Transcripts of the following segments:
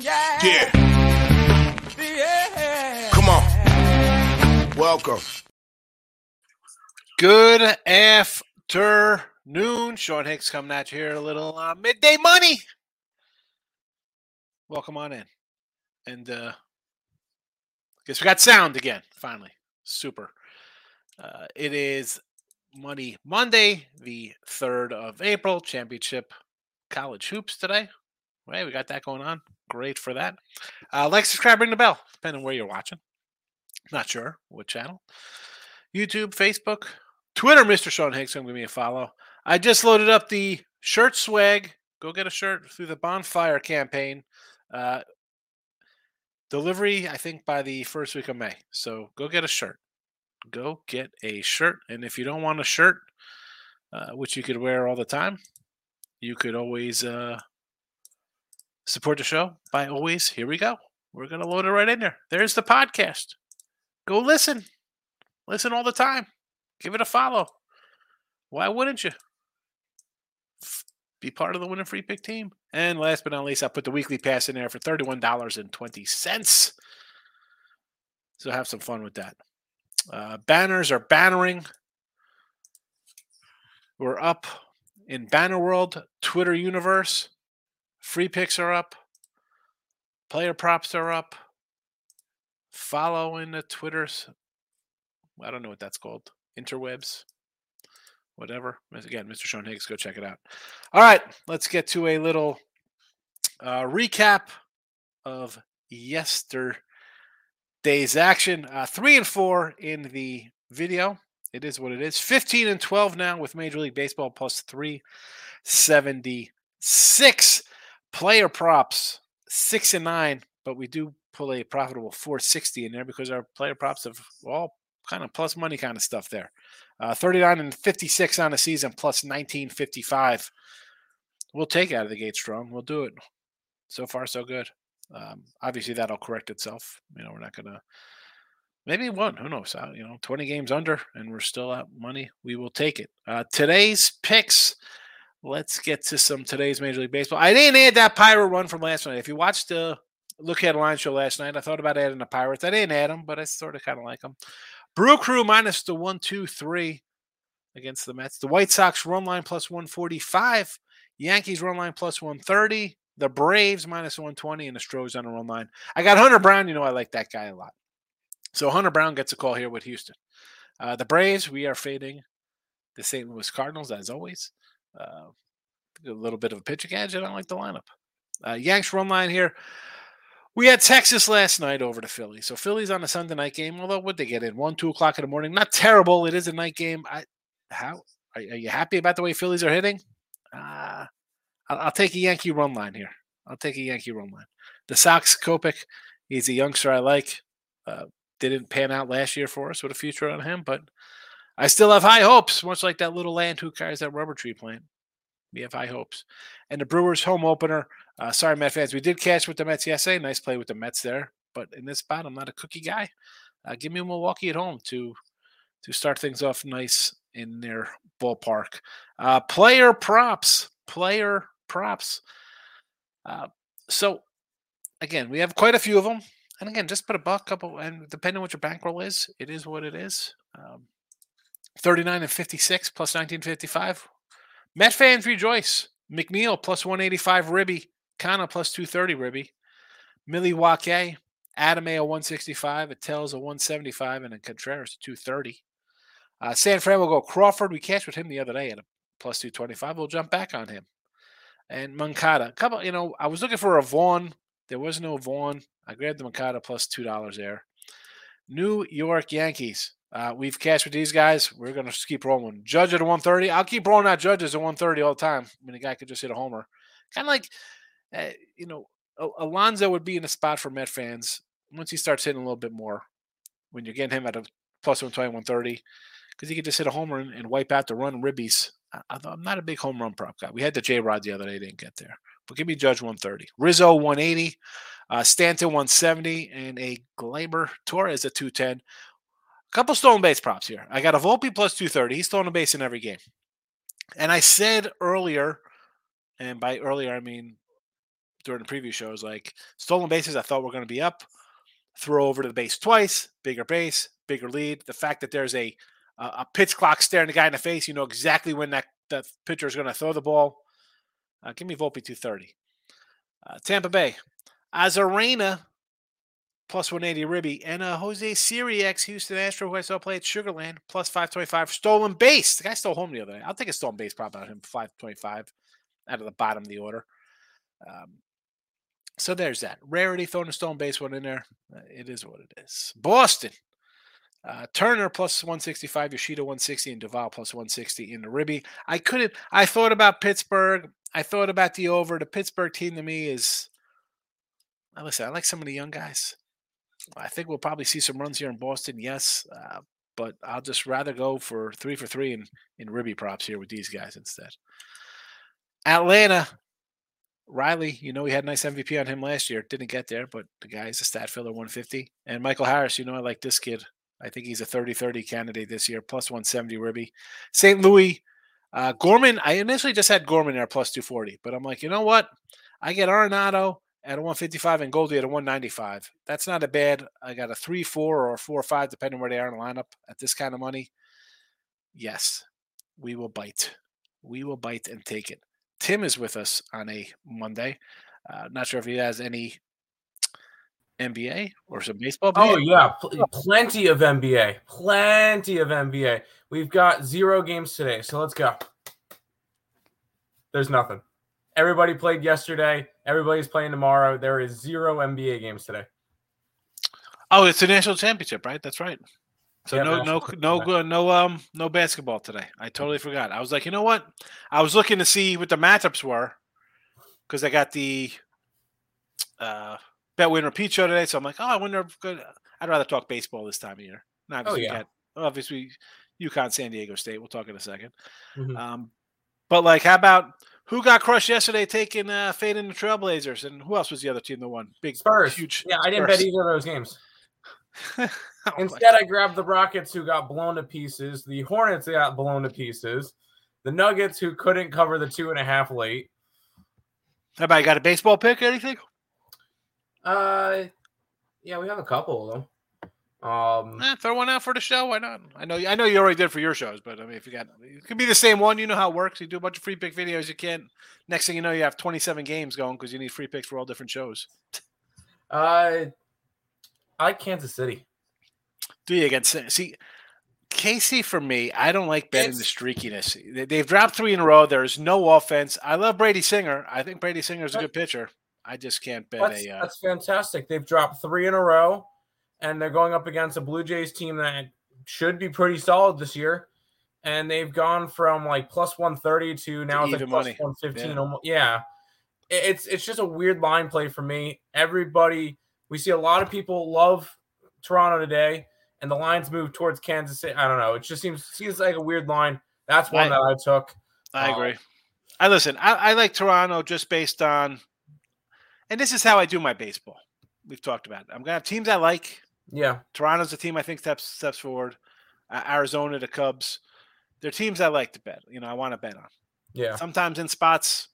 Yeah. Yeah. Come on. Welcome. Good afternoon. Sean Higgs coming at you here. A little uh, midday money. Welcome on in. And uh guess we got sound again, finally. Super. Uh, it is Money Monday, the 3rd of April, championship college hoops today. Hey, we got that going on. Great for that. Uh, like, subscribe, ring the bell, depending where you're watching. Not sure what channel. YouTube, Facebook, Twitter, Mr. Sean. I'm going to be a follow. I just loaded up the shirt swag. Go get a shirt through the bonfire campaign. Uh, delivery, I think, by the first week of May. So go get a shirt. Go get a shirt. And if you don't want a shirt, uh, which you could wear all the time, you could always uh, support the show by always. Here we go. We're going to load it right in there. There's the podcast. Go listen. Listen all the time. Give it a follow. Why wouldn't you? Be part of the winning free pick team. And last but not least, I put the weekly pass in there for $31.20. So have some fun with that. Uh, banners are bannering. We're up in Banner World, Twitter Universe. Free picks are up. Player props are up. Follow in the Twitters. I don't know what that's called. Interwebs. Whatever. Again, Mr. Sean Higgs, go check it out. All right, let's get to a little uh, recap of yesterday's action. Uh, three and four in the video. It is what it is. 15 and 12 now with Major League Baseball plus 376. Player props, six and nine, but we do pull a profitable 460 in there because our player props have all kind of plus money kind of stuff there. Uh, 39 and 56 on the season, plus 1955. We'll take out of the gate strong. We'll do it. So far, so good. Um, obviously, that'll correct itself. You know, we're not to. Maybe one. Who knows? Uh, you know, 20 games under, and we're still out money. We will take it. Uh, today's picks. Let's get to some today's Major League Baseball. I didn't add that pirate run from last night. If you watched the look at line show last night, I thought about adding the Pirates. I didn't add them, but I sort of kind of like them. Brew Crew minus the one, two, three against the Mets. The White Sox run line plus 145. Yankees run line plus 130. The Braves minus 120 and the Stros on the run line. I got Hunter Brown. You know, I like that guy a lot. So Hunter Brown gets a call here with Houston. Uh, the Braves, we are fading the St. Louis Cardinals as always. Uh, a little bit of a pitching edge. I don't like the lineup. Uh, Yanks run line here. We had Texas last night over to Philly. So Philly's on a Sunday night game. Although would they get in one, two o'clock in the morning? Not terrible. It is a night game. I how are, are you happy about the way Phillies are hitting? Uh, I'll, I'll, take a Yankee run line here. I'll take a Yankee run line. The Sox Kopech, he's a youngster I like. Uh, didn't pan out last year for us with a future on him, but I still have high hopes, much like that little land who carries that rubber tree plant. We have high hopes. And the Brewers home opener. Uh, sorry, Met fans. We did catch with the Mets yesterday. Nice play with the Mets there. But in this spot, I'm not a cookie guy. Uh, give me Milwaukee at home to to start things off nice in their ballpark. Uh, player props. Player props. Uh, so again, we have quite a few of them. And again, just put a buck, couple, and depending on what your bankroll is, it is what it is. Um, 39 and 56 plus 1955. Met fans rejoice. McNeil plus 185 Ribby. Canha plus 230 Ribby. Milwaukee. Adames 165. It tells a 175 and a Contreras 230. Uh, San Fran will go Crawford. We cashed with him the other day at a plus 225. We'll jump back on him. And Moncada. Couple, you know, I was looking for a Vaughn. There was no Vaughn. I grabbed the Moncada plus $2 there. New York Yankees. Uh, we've cashed with these guys. We're going to keep rolling. Judge at 130. I'll keep rolling out judges at 130 all the time. I mean, a guy could just hit a homer. Kind of like, uh, you know, Alonso would be in a spot for Met fans once he starts hitting a little bit more. When you're getting him at a plus 120, 130, because he could just hit a homer and, and wipe out the run ribbies. I, I'm not a big home run prop guy. We had the J Rod the other day, didn't get there. But give me Judge 130. Rizzo 180, uh, Stanton 170, and a Gleyber Torres at 210 couple stolen base props here. I got a Volpe plus 230. He's stolen a base in every game. And I said earlier, and by earlier I mean during the previous shows. Like stolen bases, I thought were going to be up. Throw over to the base twice, bigger base, bigger lead. The fact that there's a a pitch clock staring the guy in the face, you know exactly when that that pitcher is going to throw the ball. Uh, give me Volpe 230. Uh, Tampa Bay, Arozarena plus 180 Ribby, and uh, Jose Sirius, Houston Astro, who I saw play at Sugarland, plus 525. Stolen base. The guy stole home the other day. I'll take a stolen base prop of him, 525 out of the bottom of the order. Um, so there's that. Rarity throwing a stolen base one in there. Uh, it is what it is. Boston. Uh, Turner plus 165, Yoshida 160, and Duvall plus 160 in the Ribby. I couldn't. I thought about Pittsburgh. I thought about the over. The Pittsburgh team to me is. Listen, I like some of the young guys. I think we'll probably see some runs here in Boston, yes, uh, but I'll just rather go for three for three in, in Ribby props here with these guys instead. Atlanta, Riley, you know, we had a nice MVP on him last year. Didn't get there, but the guy is a stat filler 150. And Michael Harris, you know, I like this kid. I think he's a 30 30 candidate this year, plus 170 Ribby. St. Louis, uh, Gorman, I initially just had Gorman there plus 240, but I'm like, you know what? I get Arenado at a 155 and Goldie at a 195. That's not a bad. I got a 3 4 or a 4 or 5, depending where they are in the lineup at this kind of money. Yes, we will bite. We will bite and take it. Tim is with us on a Monday. Uh, not sure if he has any NBA or some baseball. Oh yeah, Pl- plenty of NBA, plenty of NBA. We've got zero games today, so let's go. There's nothing. Everybody played yesterday. Everybody's playing tomorrow. There is zero NBA games today. Oh, it's a national championship, right? That's right. So yeah, no, no, no, no, no, um, no basketball today. I totally forgot. I was like, you know what? I was looking to see what the matchups were because I got the uh, bet win repeat show today. So I'm like, oh, I wonder if good. I'd rather talk baseball this time of year. Not oh, yeah. Got, obviously, UConn, San Diego State. We'll talk in a 2nd mm-hmm. Um, but like, how about who got crushed yesterday taking uh, fading the Trailblazers? And who else was the other team that won? Big Spurs. Huge. Yeah, I didn't bet either of those games. oh Instead, I grabbed the Rockets who got blown to pieces, the Hornets got blown to pieces, the Nuggets who couldn't cover the two and a half late. Everybody got a baseball pick or anything? Uh, yeah, we have a couple of them. Um, eh, throw one out for the show. Why not? I know. I know you already did for your shows, but I mean, if you got, it could be the same one. You know how it works. You do a bunch of free pick videos. You can't. Next thing you know, you have twenty-seven games going because you need free picks for all different shows. Uh, I like Kansas City. Do you against see? Casey for me, I don't like betting it's, the streakiness. They've dropped three in a row. There's no offense. I love Brady Singer. I think Brady Singer is a good pitcher. I just can't bet that's, a. Uh, that's fantastic. They've dropped three in a row and they're going up against a Blue Jays team that should be pretty solid this year. And they've gone from like plus 130 to now to it's like plus 115. Yeah. Almost, yeah. It's it's just a weird line play for me. Everybody, we see a lot of people love Toronto today, and the lines move towards Kansas City. I don't know. It just seems seems like a weird line. That's one I, that I took. I um, agree. I listen. I, I like Toronto just based on, and this is how I do my baseball. We've talked about. It. I'm gonna have teams I like yeah, Toronto's a team I think steps steps forward. Uh, Arizona, the Cubs, they're teams I like to bet. You know, I want to bet on. Yeah. Sometimes in spots,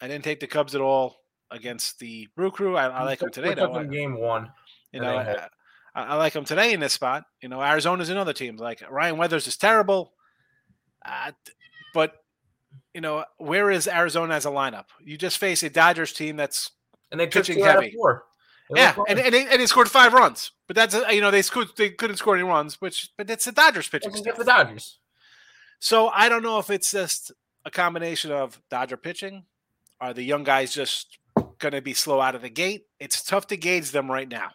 I didn't take the Cubs at all against the Brew Crew. I, I like them today. Though. game one. You know, I, I, I, like them today in this spot. You know, Arizona's another team. Like Ryan Weathers is terrible, uh, but you know, where is Arizona as a lineup? You just face a Dodgers team that's and they pitching heavy. Yeah, and and they, and they scored five runs, but that's you know they scored they couldn't score any runs, which but it's the Dodgers pitching. Get the Dodgers. So I don't know if it's just a combination of Dodger pitching, are the young guys just going to be slow out of the gate? It's tough to gauge them right now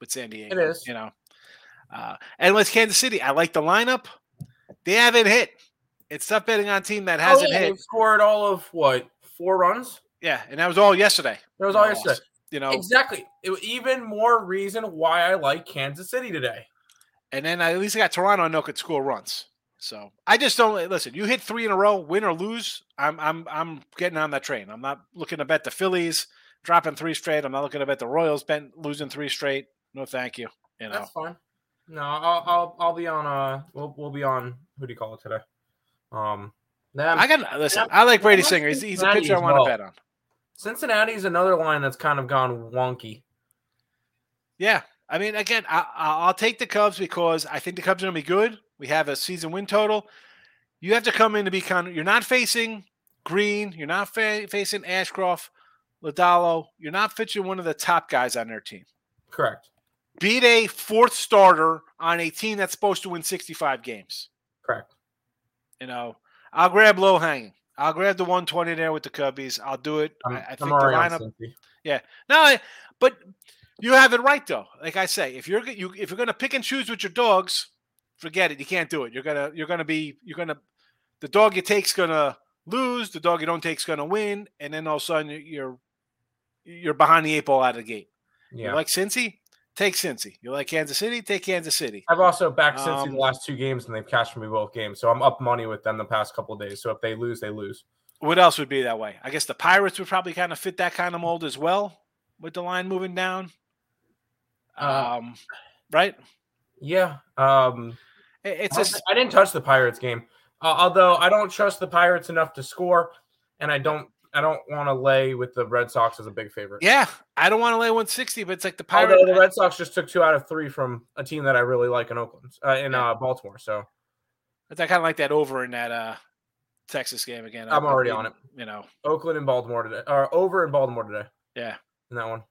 with San Diego. It is, you know. Uh, and with Kansas City, I like the lineup. They haven't hit. It's tough betting on a team that oh, hasn't oh, yeah, hit. scored all of what four runs? Yeah, and that was all yesterday. That was all yesterday. You know exactly. It, even more reason why I like Kansas City today. And then I at least I got Toronto. I know could score runs. So I just don't listen. You hit three in a row, win or lose. I'm I'm I'm getting on that train. I'm not looking to bet the Phillies dropping three straight. I'm not looking to bet the Royals bet losing three straight. No, thank you. You know that's fine. No, I'll I'll, I'll be on. Uh, we'll we'll be on. Who do you call it today? Um, I got listen. I like Brady Singer. He's, he's a pitcher I want to bet on. Cincinnati's another line that's kind of gone wonky. Yeah, I mean, again, I, will take the Cubs because I think the Cubs are going to be good. We have a season win total. You have to come in to be kind of. You're not facing Greene. You're not fa- facing Ashcraft, Lodolo. You're not facing one of the top guys on their team. Correct. Beat a fourth starter on a team that's supposed to win 65 games. Correct. You know, I'll grab low hanging. I'll grab the 120 there with the Cubbies. I'll do it. I'm, I, I think the lineup. Yeah. No, but you have it right though. Like I say, if you're you if you're gonna pick and choose with your dogs, forget it. You can't do it. You're gonna you're gonna be you're gonna the dog you take's gonna lose. The dog you don't take's gonna win, and then all of a sudden you're you're behind the eight ball out of the gate. Yeah. You like Cincy? Take Cincy. You like Kansas City? Take Kansas City. I've also backed Cincy um, the last two games, and they've cashed me both games. So I'm up money with them the past couple days. So if they lose, they lose. What else would be that way? I guess the Pirates would probably kind of fit that kind of mold as well, with the line moving down. Uh, um, right? Yeah. Um, it's just, I didn't touch the Pirates game, uh, although I don't trust the Pirates enough to score, and I don't I don't want to lay with the Red Sox as a big favorite. Yeah, I don't want to lay 160, but it's like the Pirates. Although the Red Sox just took two out of three from a team that I really like in Oakland, uh, in yeah. uh, Baltimore. So I kind of like that over in that uh, Texas game again. I'm already on it. You know, Oakland and Baltimore today, or over in Baltimore today. Yeah, in that one,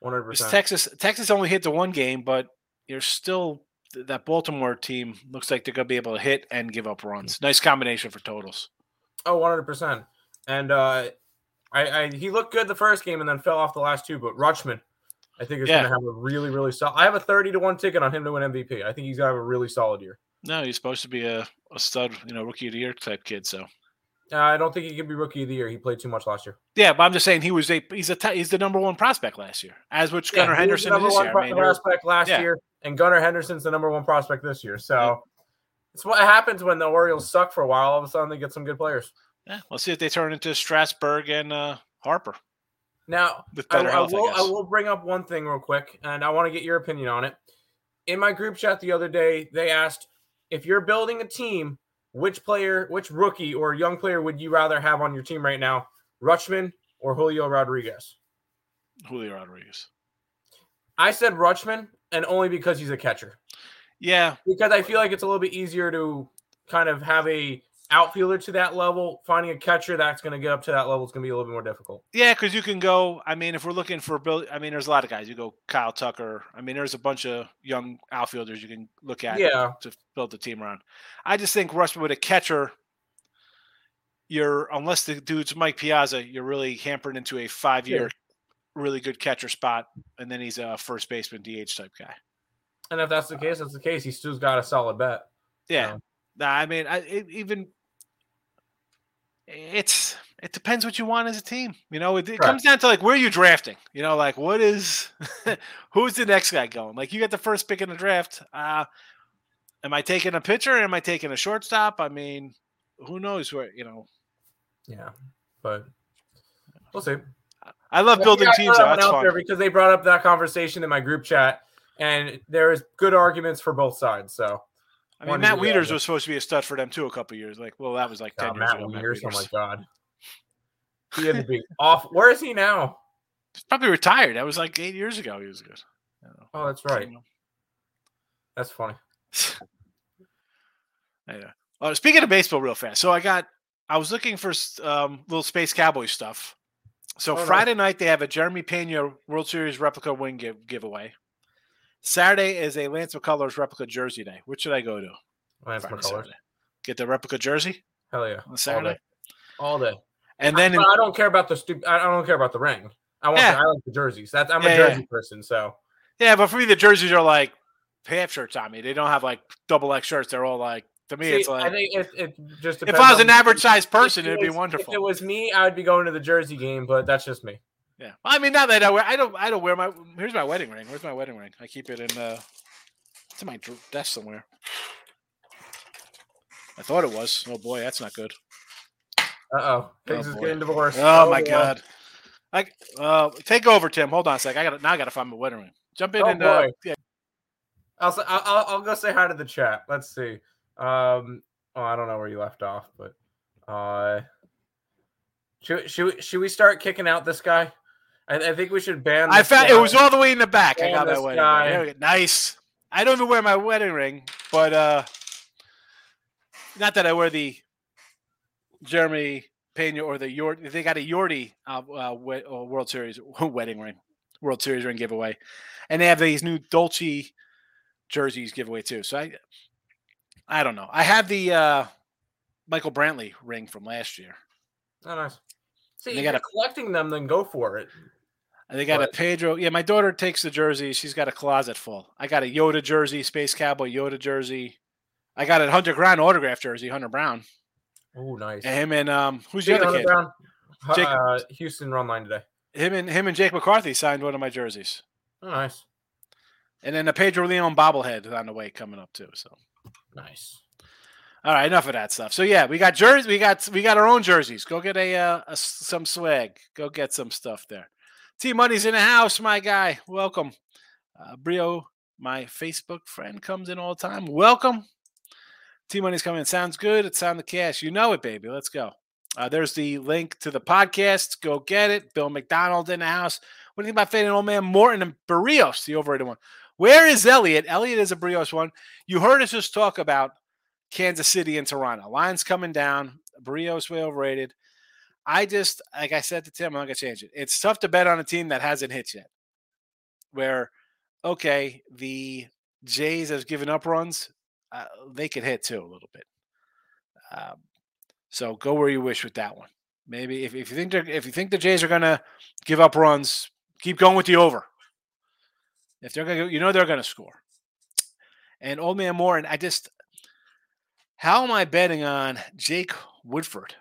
100. percent Texas, Texas only hit the one game, but you're still that Baltimore team looks like they're going to be able to hit and give up runs. Nice combination for totals. Oh, 100 percent. And uh, I, I, he looked good the first game and then fell off the last two. But Rutschman, I think is yeah. going to have a really really solid. I have a thirty to one ticket on him to win MVP. I think he's going to have a really solid year. No, he's supposed to be a, a stud, you know, rookie of the year type kid. So uh, I don't think he can be rookie of the year. He played too much last year. Yeah, but I'm just saying he was a he's a he's the number one prospect last year, as which Gunnar yeah, Henderson number is one year. I mean, prospect last yeah. year, and Gunnar Henderson's the number one prospect this year. So it's what happens when the Orioles suck for a while. All of a sudden, they get some good players. Yeah, let's see if they turn into Strasburg and uh, Harper. Now, I, I, will, I, I will bring up one thing real quick, and I want to get your opinion on it. In my group chat the other day, they asked if you're building a team, which player, which rookie or young player would you rather have on your team right now, Rutschman or Julio Rodriguez? Julio Rodriguez. I said Rutschman, and only because he's a catcher. Yeah, because I feel like it's a little bit easier to kind of have a outfielder to that level, finding a catcher that's going to get up to that level is going to be a little bit more difficult. Yeah, because you can go. I mean, if we're looking for build, I mean, there's a lot of guys. You go Kyle Tucker. I mean, there's a bunch of young outfielders you can look at. Yeah. to build the team around. I just think Rush with a catcher, you're unless the dude's Mike Piazza, you're really hampered into a five year, yeah. really good catcher spot, and then he's a first baseman DH type guy. And if that's the case, that's the case. He still's got a solid bet. Yeah. So. I mean, I, it, even it's it depends what you want as a team. You know, it, it right. comes down to like where you're drafting. You know, like what is who's the next guy going? Like you got the first pick in the draft. Uh am I taking a pitcher? am I taking a shortstop? I mean, who knows where you know? Yeah, but we'll see. I love building yeah, teams. Out there because they brought up that conversation in my group chat, and there is good arguments for both sides. So I mean, Matt Wieters was supposed to be a stud for them too a couple years. Like, well, that was like ten years Matt ago. Wieters, Matt Wieters. Oh my god, he had to be off. Where is he now? He's probably retired. That was like eight years ago. He was good. Oh, that's right. That's funny. yeah. Uh, speaking of baseball, real fast. So I got. I was looking for um, little Space Cowboy stuff. So oh, Friday night they have a Jeremy Pena World Series replica wing give, giveaway. Saturday is a Lance McCullers replica jersey day. Which should I go to? Lance Friday, McCullers. Saturday. Get the replica jersey. Hell yeah! On Saturday. All day. All day. And then I, in, I, don't care about the stupid. I don't care about the ring. I want. Yeah. The, I like the jerseys. That's I'm yeah, a jersey yeah. person. So. Yeah, but for me, the jerseys are like half shirts on me. They don't have like double X shirts. They're all like to me. See, it's like I think it, it just. If I was an average sized person, it it'd be wonderful. If it was me, I would be going to the jersey game, but that's just me. Yeah, I mean, not that I wear. I don't. I don't wear my. Here's my wedding ring. Where's my wedding ring? I keep it in. uh it's in my desk somewhere. I thought it was. Oh boy, that's not good. Uh oh, things oh, is getting divorced. Oh, oh my god. I uh, take over, Tim. Hold on a sec. I got now. I got to find my wedding ring. Jump in oh, and uh, yeah. I'll, I'll I'll go say hi to the chat. Let's see. Um, oh, I don't know where you left off, but uh, Should should we, should we start kicking out this guy? I, I think we should ban. I found guy. it was all the way in the back. Ban I got my wedding guy. ring. Nice. I don't even wear my wedding ring, but uh, not that I wear the Jeremy Pena or the York. They got a Yordi uh, uh, uh, World Series wedding ring, World Series ring giveaway, and they have these new Dolce jerseys giveaway too. So I, I don't know. I have the uh, Michael Brantley ring from last year. Oh, nice. See, they got a, collecting them, then go for it. They got but, a Pedro. Yeah, my daughter takes the jersey. She's got a closet full. I got a Yoda jersey, Space Cowboy Yoda jersey. I got a Hunter Brown autograph jersey, Hunter Brown. Oh, nice. And him and um, who's the other Hunter kid? Brown. Jake, uh, Houston run line today. Him and him and Jake McCarthy signed one of my jerseys. Oh, nice. And then the Pedro Leon bobblehead on the way coming up too. So nice. All right, enough of that stuff. So yeah, we got jerseys. We got we got our own jerseys. Go get a, uh, a some swag. Go get some stuff there. T Money's in the house, my guy. Welcome, uh, Brio. My Facebook friend comes in all the time. Welcome. T Money's coming. Sounds good. It's on the cash. You know it, baby. Let's go. Uh, there's the link to the podcast. Go get it. Bill McDonald in the house. What do you think about fading old man Morton and Berrios, the overrated one? Where is Elliot? Elliot is a Berrios one. You heard us just talk about Kansas City and Toronto. Lions coming down. Berrios way overrated. I just, like I said to Tim, I'm not going to change it. It's tough to bet on a team that hasn't hit yet. Where, okay, the Jays have given up runs. Uh, they could hit too a little bit. Um, so go where you wish with that one. Maybe if, if you think if you think the Jays are going to give up runs, keep going with the over. If they're going to, you know, they're going to score. And Old Man Moore, and I just, how am I betting on Jake Woodford?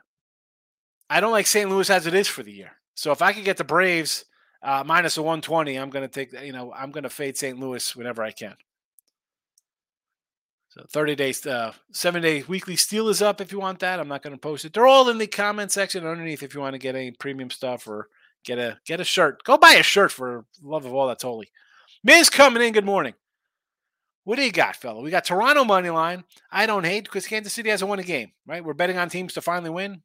I don't like St. Louis as it is for the year. So if I could get the Braves uh, minus a 120, I'm going to take, that you know, I'm going to fade St. Louis whenever I can. So 30 days, uh, seven day weekly steal is up if you want that. I'm not going to post it. They're all in the comment section underneath if you want to get any premium stuff or get a get a shirt. Go buy a shirt for love of all that's holy. Miz coming in. Good morning. What do you got, fella? We got Toronto money line. I don't hate because Kansas City hasn't won a game, right? We're betting on teams to finally win.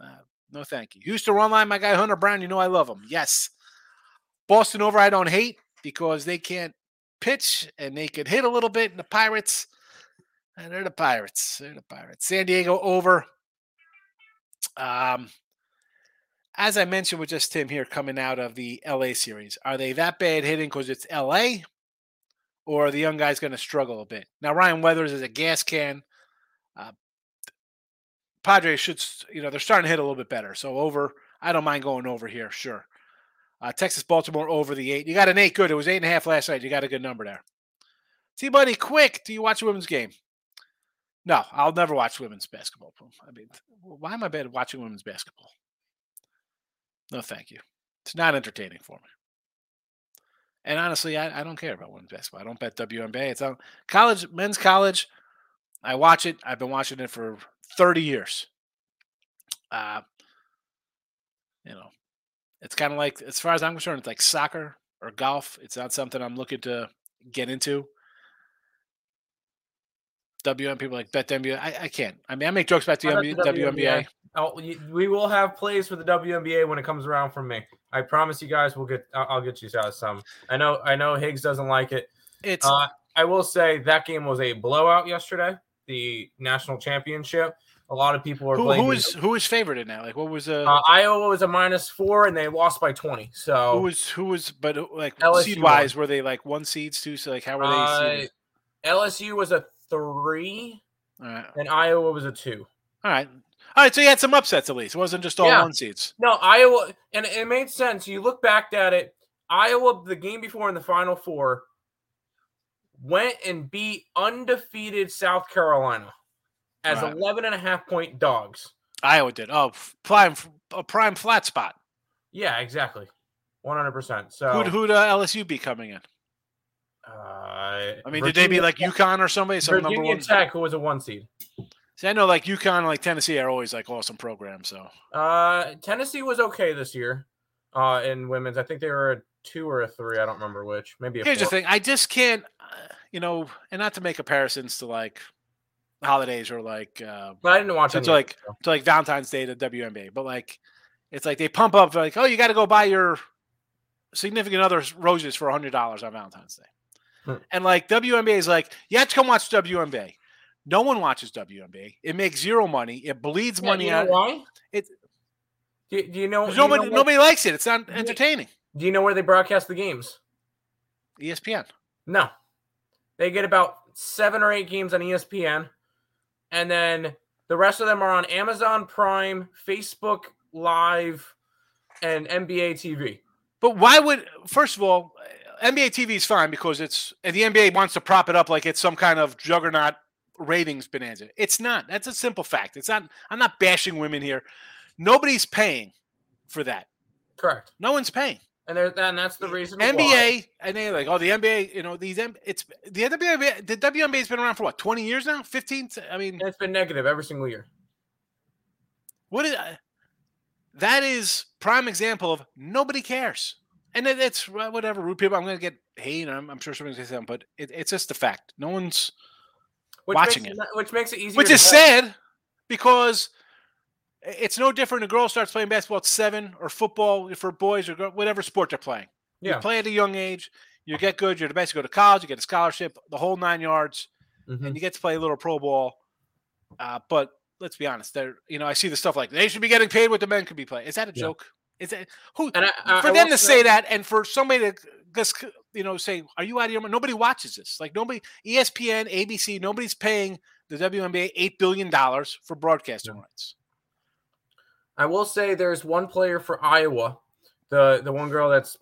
Uh, no, thank you. Houston run line, my guy Hunter Brown. You know I love him. Yes. Boston over. I don't hate because they can't pitch and they could hit a little bit. And the Pirates, and they're the Pirates. They're the Pirates. San Diego over. Um, as I mentioned with just Tim here coming out of the LA series, are they that bad hitting because it's LA? Or are the young guys going to struggle a bit? Now, Ryan Weathers is a gas can. Uh, Padres should, you know, they're starting to hit a little bit better. So over, I don't mind going over here, sure. Uh, Texas Baltimore over the eight. You got an eight good. It was eight and a half last night. You got a good number there. T Buddy, quick. Do you watch a women's game? No, I'll never watch women's basketball. I mean, why am I bad at watching women's basketball? No, thank you. It's not entertaining for me. And honestly, I, I don't care about women's basketball. I don't bet WNBA. It's on college, men's college. I watch it. I've been watching it for 30 years. Uh, you know, it's kind of like, as far as I'm concerned, it's like soccer or golf. It's not something I'm looking to get into. WM people like bet WNBA. I, I can't. I mean, I make jokes about the WNBA. WNBA. Oh, we will have plays for the WNBA when it comes around from me. I promise you guys, we'll get. I'll get you guys some. I know. I know Higgs doesn't like it. It's. Uh, I will say that game was a blowout yesterday. The national championship. A lot of people are who, who is who is favored in that? Like, what was a uh, Iowa was a minus four and they lost by twenty. So who was who was but uh, like LSU seed wise were they like one seeds too? So like how were they? Uh, LSU was a three, and Iowa was a two. All right, all right, so you had some upsets at least. It wasn't just all yeah. one seeds. No, Iowa, and it made sense. You look back at it. Iowa, the game before in the Final Four, went and beat undefeated South Carolina as right. 11 and a half point dogs. Iowa did. Oh, prime, a prime flat spot. Yeah, exactly. 100%. So who'd, who'd uh, LSU be coming in? Uh, I mean, Virginia, did they be like UConn or somebody? Some Virginia number one? Tech, who was a one seed. See, I know like UConn and like Tennessee are always like awesome programs. So uh, Tennessee was okay this year uh, in women's. I think they were a two or a three. I don't remember which. Maybe here's four. the thing. I just can't, uh, you know, and not to make comparisons to like holidays or like. Uh, but I didn't watch it to like to like Valentine's Day to WNBA, but like It's like they pump up like, oh, you got to go buy your significant other roses for hundred dollars on Valentine's Day. Hmm. And like WNBA is like, you have to come watch WNBA. No one watches WNBA. It makes zero money. It bleeds yeah, money you know out. Why? It. Do, do you know? Do nobody you know nobody likes it. It's not entertaining. Do you know where they broadcast the games? ESPN. No, they get about seven or eight games on ESPN, and then the rest of them are on Amazon Prime, Facebook Live, and NBA TV. But why would first of all, NBA TV is fine because it's and the NBA wants to prop it up like it's some kind of juggernaut ratings bonanza. It's not. That's a simple fact. It's not. I'm not bashing women here. Nobody's paying for that. Correct. No one's paying. And there, and that's the reason. NBA why. and they like, oh, the NBA. You know, these it's the WNBA. The WNBA has been around for what, 20 years now? 15? I mean, it's been negative every single year. What is uh, that? Is prime example of nobody cares, and it, it's whatever. Rude people. I'm going to get hate. I'm, I'm sure somebody's going to say something, but it, it's just the fact. No one's which watching it, it, which makes it easier. Which is sad because it's no different. A girl starts playing basketball at seven, or football for boys, or whatever sport they're playing. Yeah. You play at a young age. You get good. You're the best. You go to college. You get a scholarship, the whole nine yards, mm-hmm. and you get to play a little pro ball. Uh, but let's be honest. They're you know I see the stuff like they should be getting paid what the men could be playing. Is that a yeah. joke? Is it who I, I, for I them to say that and for somebody to just you know say are you out of your mind? Nobody watches this. Like nobody ESPN, ABC, nobody's paying the WNBA eight billion dollars for broadcasting yeah. rights. I will say there's one player for Iowa, the the one girl that's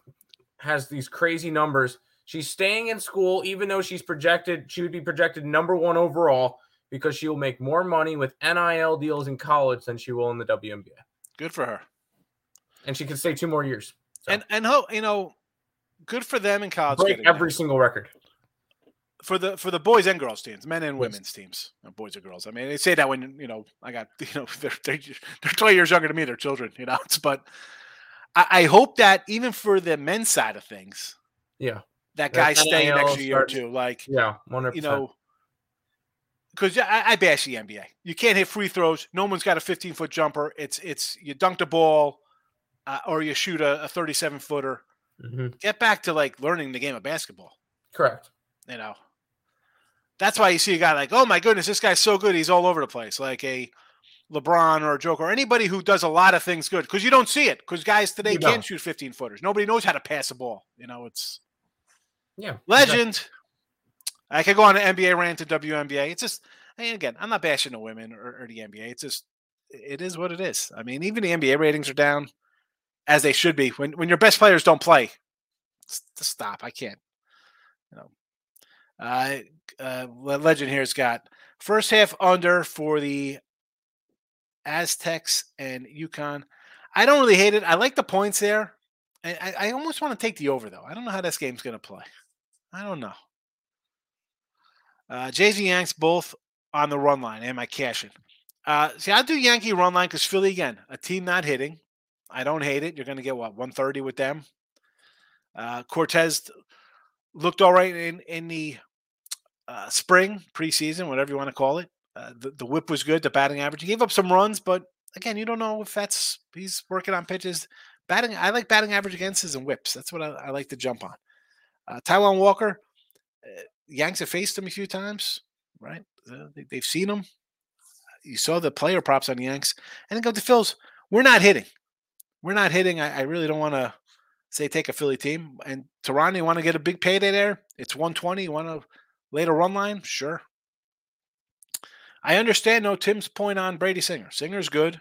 has these crazy numbers. She's staying in school even though she's projected she would be projected number 1 overall because she will make more money with NIL deals in college than she will in the WNBA. Good for her. And she can stay two more years. So. And and hope you know, good for them in college. Break every there. single record for the for the boys and girls teams, men and women's teams, boys or girls. I mean, they say that when you know I got you know they're they're, they're twenty years younger than me, they're children, you know. but I, I, hope that even for the men's side of things, yeah, that guys stay an extra year or two, like yeah, 100%. you know. Because I, I bash the NBA. You can't hit free throws. No one's got a 15 foot jumper. It's it's you dunk the ball, uh, or you shoot a, a 37 footer. Mm-hmm. Get back to like learning the game of basketball. Correct. You know, that's why you see a guy like, oh my goodness, this guy's so good, he's all over the place, like a LeBron or a Joker, or anybody who does a lot of things good, because you don't see it, because guys today can't shoot 15 footers. Nobody knows how to pass a ball. You know, it's yeah, legend. Exactly. I could go on an NBA rant to WNBA. It's just, again, I'm not bashing the women or, or the NBA. It's just, it is what it is. I mean, even the NBA ratings are down as they should be when when your best players don't play. To stop, I can't. You know, uh, uh, legend here's got first half under for the Aztecs and UConn. I don't really hate it. I like the points there. I, I almost want to take the over though. I don't know how this game's going to play. I don't know. Uh, and Yanks both on the run line. Am I cashing? Uh, see, I do Yankee run line because Philly again, a team not hitting. I don't hate it. You're going to get what 130 with them. Uh, Cortes looked all right in in the uh, spring preseason, whatever you want to call it. Uh, the, the whip was good. The batting average. He gave up some runs, but again, you don't know if that's he's working on pitches. Batting, I like batting average against his and whips. That's what I, I like to jump on. Uh, Taijuan Walker, uh, Yanks have faced him a few times, right? Uh, they, have seen him. You saw the player props on Yanks, and then go to Phils. We're not hitting. We're not hitting. I, I really don't want to say take a Philly team. And Toronto, you want to get a big payday there? It's 120. You want to Later run line, sure. I understand no Tim's point on Brady Singer. Singer's good.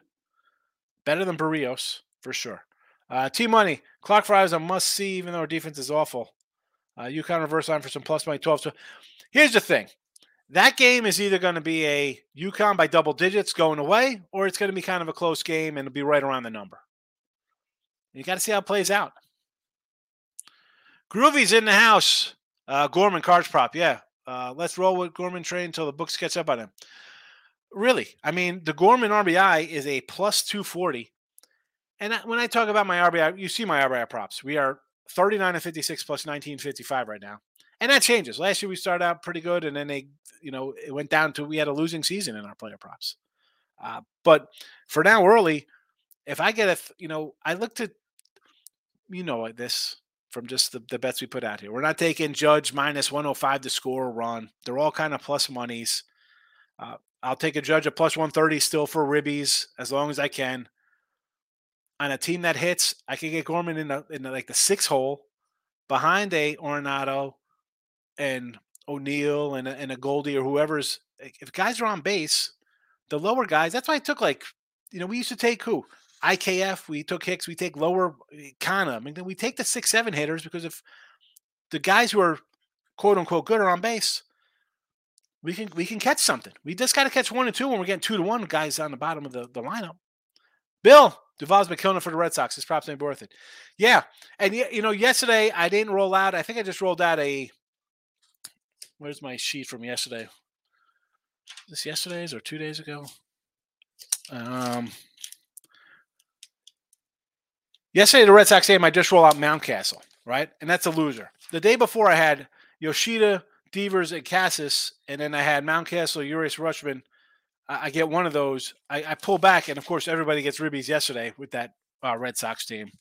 Better than Berrios, for sure. Uh, T Money, Clock Fry is a must see, even though our defense is awful. Uh, UConn reverse line for some plus money 12. So here's the thing that game is either going to be a UConn by double digits going away, or it's going to be kind of a close game and it'll be right around the number. You got to see how it plays out. Groovy's in the house. Uh, Gorman cards prop, yeah. Uh, let's roll with Gorman train until the books catch up on him. Really, I mean, the Gorman RBI is a plus 240. And when I talk about my RBI, you see my RBI props. We are 39 and 56 plus 1955 right now. And that changes. Last year we started out pretty good, and then they, you know, it went down to we had a losing season in our player props. Uh, but for now, early, if I get a, you know, I looked at, you know, this from just the, the bets we put out here. We're not taking Judge minus 105 to score or run. They're all kind of plus monies. Uh, I'll take a Judge at plus 130 still for ribbies as long as I can. On a team that hits, I can get Gorman in, the, in the, like the six hole behind a Arenado and O'Neill and and a Goldie or whoever's. If guys are on base, the lower guys. That's why I took like, you know, we used to take who IKF. We took Hicks. We take lower eh, of. I mean, we take the six seven hitters because if the guys who are quote unquote good are on base, we can we can catch something. We just got to catch one and two when we're getting two to one guys on the bottom of the, the lineup. Bill Duvall's been killing it for the Red Sox. His props ain't worth it. Yeah, and you know, yesterday I didn't roll out. I think I just rolled out a. Where's my sheet from yesterday? This yesterday's or two days ago? Um, yesterday the Red Sox game I just roll out Mountcastle, right, and that's a loser. The day before I had Yoshida, Devers, and Casas, and then I had Mountcastle, Urias Rutschman. I, I get one of those. I, I, pull back, and of course, everybody gets ribbies yesterday with that uh, Red Sox team.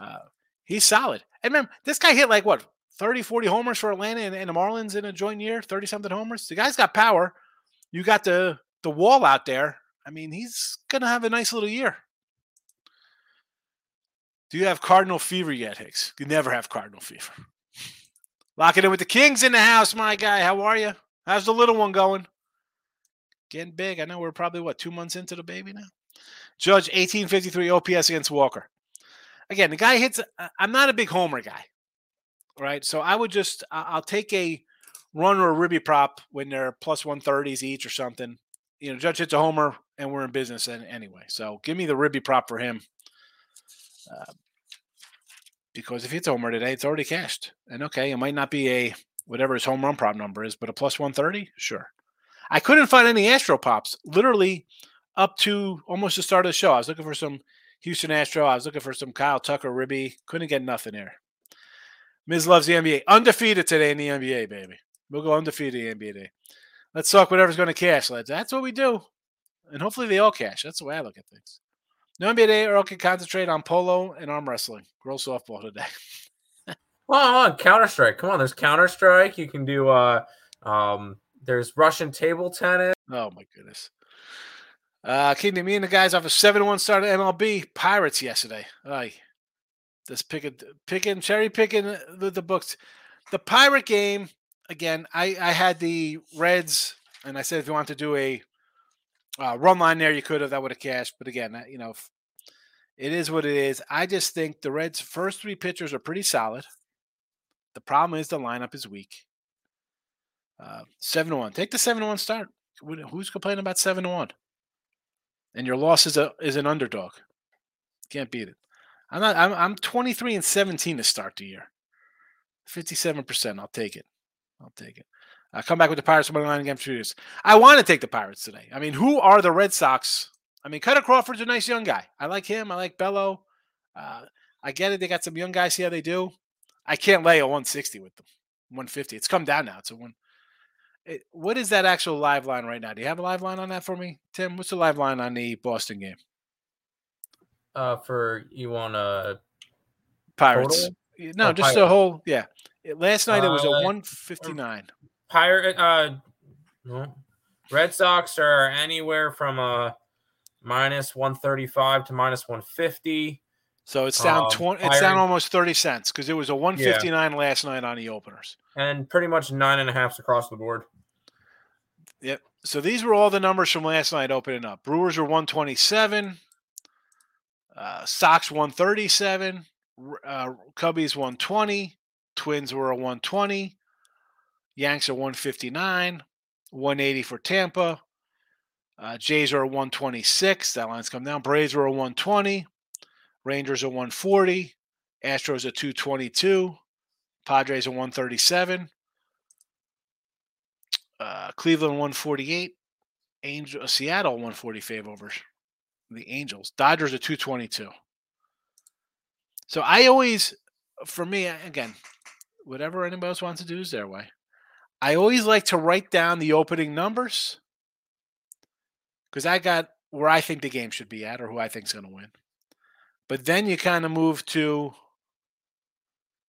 Uh, he's solid. And remember, this guy hit like what 30, 40 homers for Atlanta and, and the Marlins in a joint year, 30 something homers. The guy's got power. You got the the wall out there. I mean, he's gonna have a nice little year. Do you have Cardinal fever yet, Hicks? You never have Cardinal fever. Lock it in with the Kings in the house, my guy. How are you? How's the little one going? Getting big. I know we're probably what two months into the baby now. Judge 1853 OPS against Walker. Again, the guy hits. I'm not a big homer guy, right? So I would just I'll take a run or a ribby prop when they're plus 130s each or something. You know, Judge hits a homer and we're in business anyway. So give me the ribby prop for him. Uh, because if it's homer today, it's already cashed. And okay, it might not be a whatever his home run prop number is, but a plus 130, sure. I couldn't find any Astro pops literally up to almost the start of the show. I was looking for some Houston Astro. I was looking for some Kyle Tucker Ribby. Couldn't get nothing there. Miz loves the NBA. Undefeated today in the NBA, baby. We'll go undefeated in the NBA day. Let's talk whatever's going to cash, lads. That's what we do. And hopefully they all cash. That's the way I look at things. No NBA day, Earle can concentrate on polo and arm wrestling. Girl softball today. well, on Counter Strike. Come on, there's Counter Strike. You can do uh um there's Russian table tennis. Oh my goodness. Uh keeping me and the guys off a 7-1 start at MLB Pirates yesterday. Aye. Just picking picking cherry picking the, the books. The pirate game, again, I, I had the Reds and I said if you want to do a uh, run line there, you could have that would have cashed. But again, you know, it is what it is. I just think the Reds' first three pitchers are pretty solid. The problem is the lineup is weak. Uh, seven to one. Take the seven to one start. Who's complaining about seven to one? And your loss is a is an underdog. Can't beat it. I'm not. I'm I'm 23 and 17 to start the year. 57 percent. I'll take it. I'll take it. Uh, come back with the Pirates money line again for years. I want to take the Pirates today. I mean, who are the Red Sox? I mean, Kutter Crawford's a nice young guy. I like him. I like Bello. Uh, I get it. They got some young guys here. They do. I can't lay a 160 with them. 150. It's come down now. It's a one. It, what is that actual live line right now? Do you have a live line on that for me, Tim? What's the live line on the Boston game? Uh, for you want a Pirates? Total? No, oh, just Pirates. the whole. Yeah. Last night it was a uh, 159. Pirate, uh, no. Red Sox are anywhere from a minus 135 to minus 150. So it's down um, 20, it's down almost 30 cents because it was a 159 yeah. last night on the openers. And pretty much nine and a half across the board. Yep. So these were all the numbers from last night opening up. Brewers were 127, uh, Sox 137, uh, Cubbies 120, Twins were a 120, Yanks are 159, 180 for Tampa. Uh, Jays are 126. That line's come down. Braves are 120. Rangers are 140. Astros are 222. Padres are 137. Uh, Cleveland 148. Angel, uh, Seattle 140 fave over the Angels. Dodgers are 222. So I always, for me, again, whatever anybody else wants to do is their way. I always like to write down the opening numbers because I got where I think the game should be at or who I think is going to win. But then you kind of move to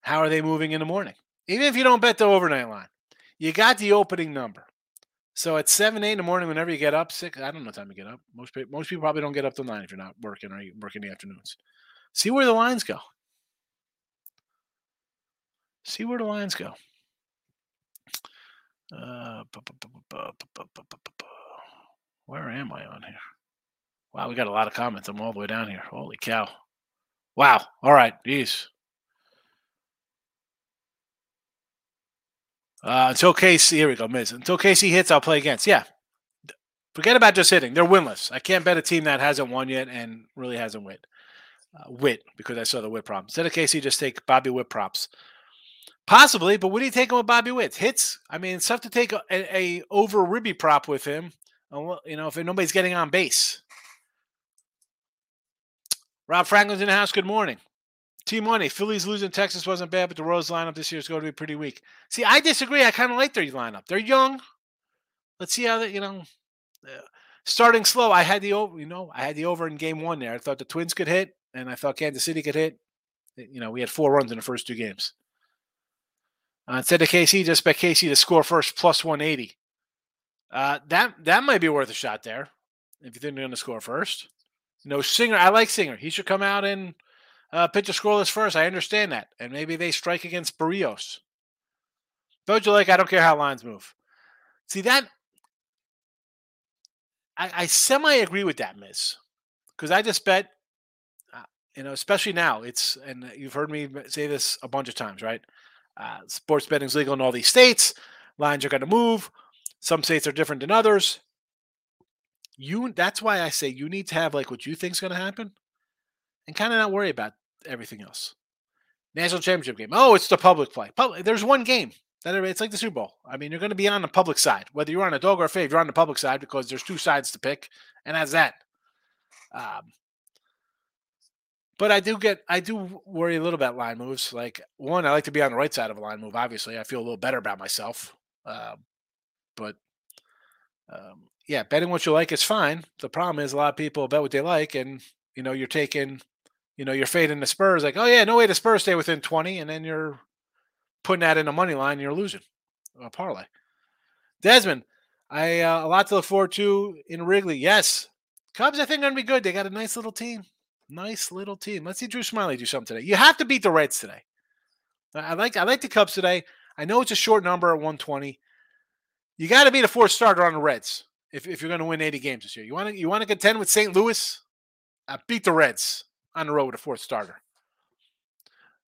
how are they moving in the morning? Even if you don't bet the overnight line, you got the opening number. So at seven, eight in the morning, whenever you get up, six, I don't know time you get up. Most people, most people probably don't get up till nine if you're not working or you work in the afternoons. See where the lines go. See where the lines go. Uh, where am I on here? Wow, we got a lot of comments. I'm all the way down here. Holy cow. Wow. All right. Jeez. Uh, until Casey, here we go, Miz. Until Casey hits, I'll play against. Yeah. Forget about just hitting. They're winless. I can't bet a team that hasn't won yet and really hasn't wit. Uh, wit, because I saw the wit problem. Instead of Casey, just take Bobby Witt props. Possibly, but what do you take him with Bobby Witt? Hits. I mean, it's tough to take a, a, a over ribby prop with him. You know, if nobody's getting on base. Rob Franklin's in the house. Good morning. T Money, Phillies losing Texas wasn't bad, but the Rose lineup this year is going to be pretty weak. See, I disagree. I kind of like their lineup. They're young. Let's see how they, you know, uh, starting slow. I had the over, you know, I had the over in game one there. I thought the Twins could hit, and I thought Kansas City could hit. You know, we had four runs in the first two games. Uh, instead of KC, just bet KC to score first plus 180. Uh, that that might be worth a shot there if you think they're going to score first. no Singer, I like Singer. He should come out and uh, pitch a scoreless first. I understand that, and maybe they strike against Berrios. Don't you like? I don't care how lines move. See that? I, I semi agree with that, Miss, because I just bet. Uh, you know, especially now, it's and you've heard me say this a bunch of times, right? Uh, sports betting is legal in all these states. Lines are going to move. Some states are different than others. You that's why I say you need to have like what you think is going to happen, and kind of not worry about everything else. National championship game. Oh, it's the public play. Public, there's one game that it's like the Super Bowl. I mean, you're going to be on the public side, whether you're on a dog or a fave. You're on the public side because there's two sides to pick, and that's that. Um, but I do get, I do worry a little about line moves. Like one, I like to be on the right side of a line move. Obviously, I feel a little better about myself. Um, but um, yeah, betting what you like is fine. The problem is a lot of people bet what they like, and you know you're taking, you know, you're fading the Spurs. Like, oh yeah, no way the Spurs stay within twenty, and then you're putting that in a money line, and you're losing a parlay. Desmond, I uh, a lot to look forward to in Wrigley. Yes, Cubs, I think, are to be good. They got a nice little team. Nice little team. Let's see Drew Smyly do something today. You have to beat the Reds today. I like I like the Cubs today. I know it's a short number at 120. You got to be the fourth starter on the Reds if, if you're going to win 80 games this year. You want to you want to contend with St. Louis? Uh, beat the Reds on the road with a fourth starter.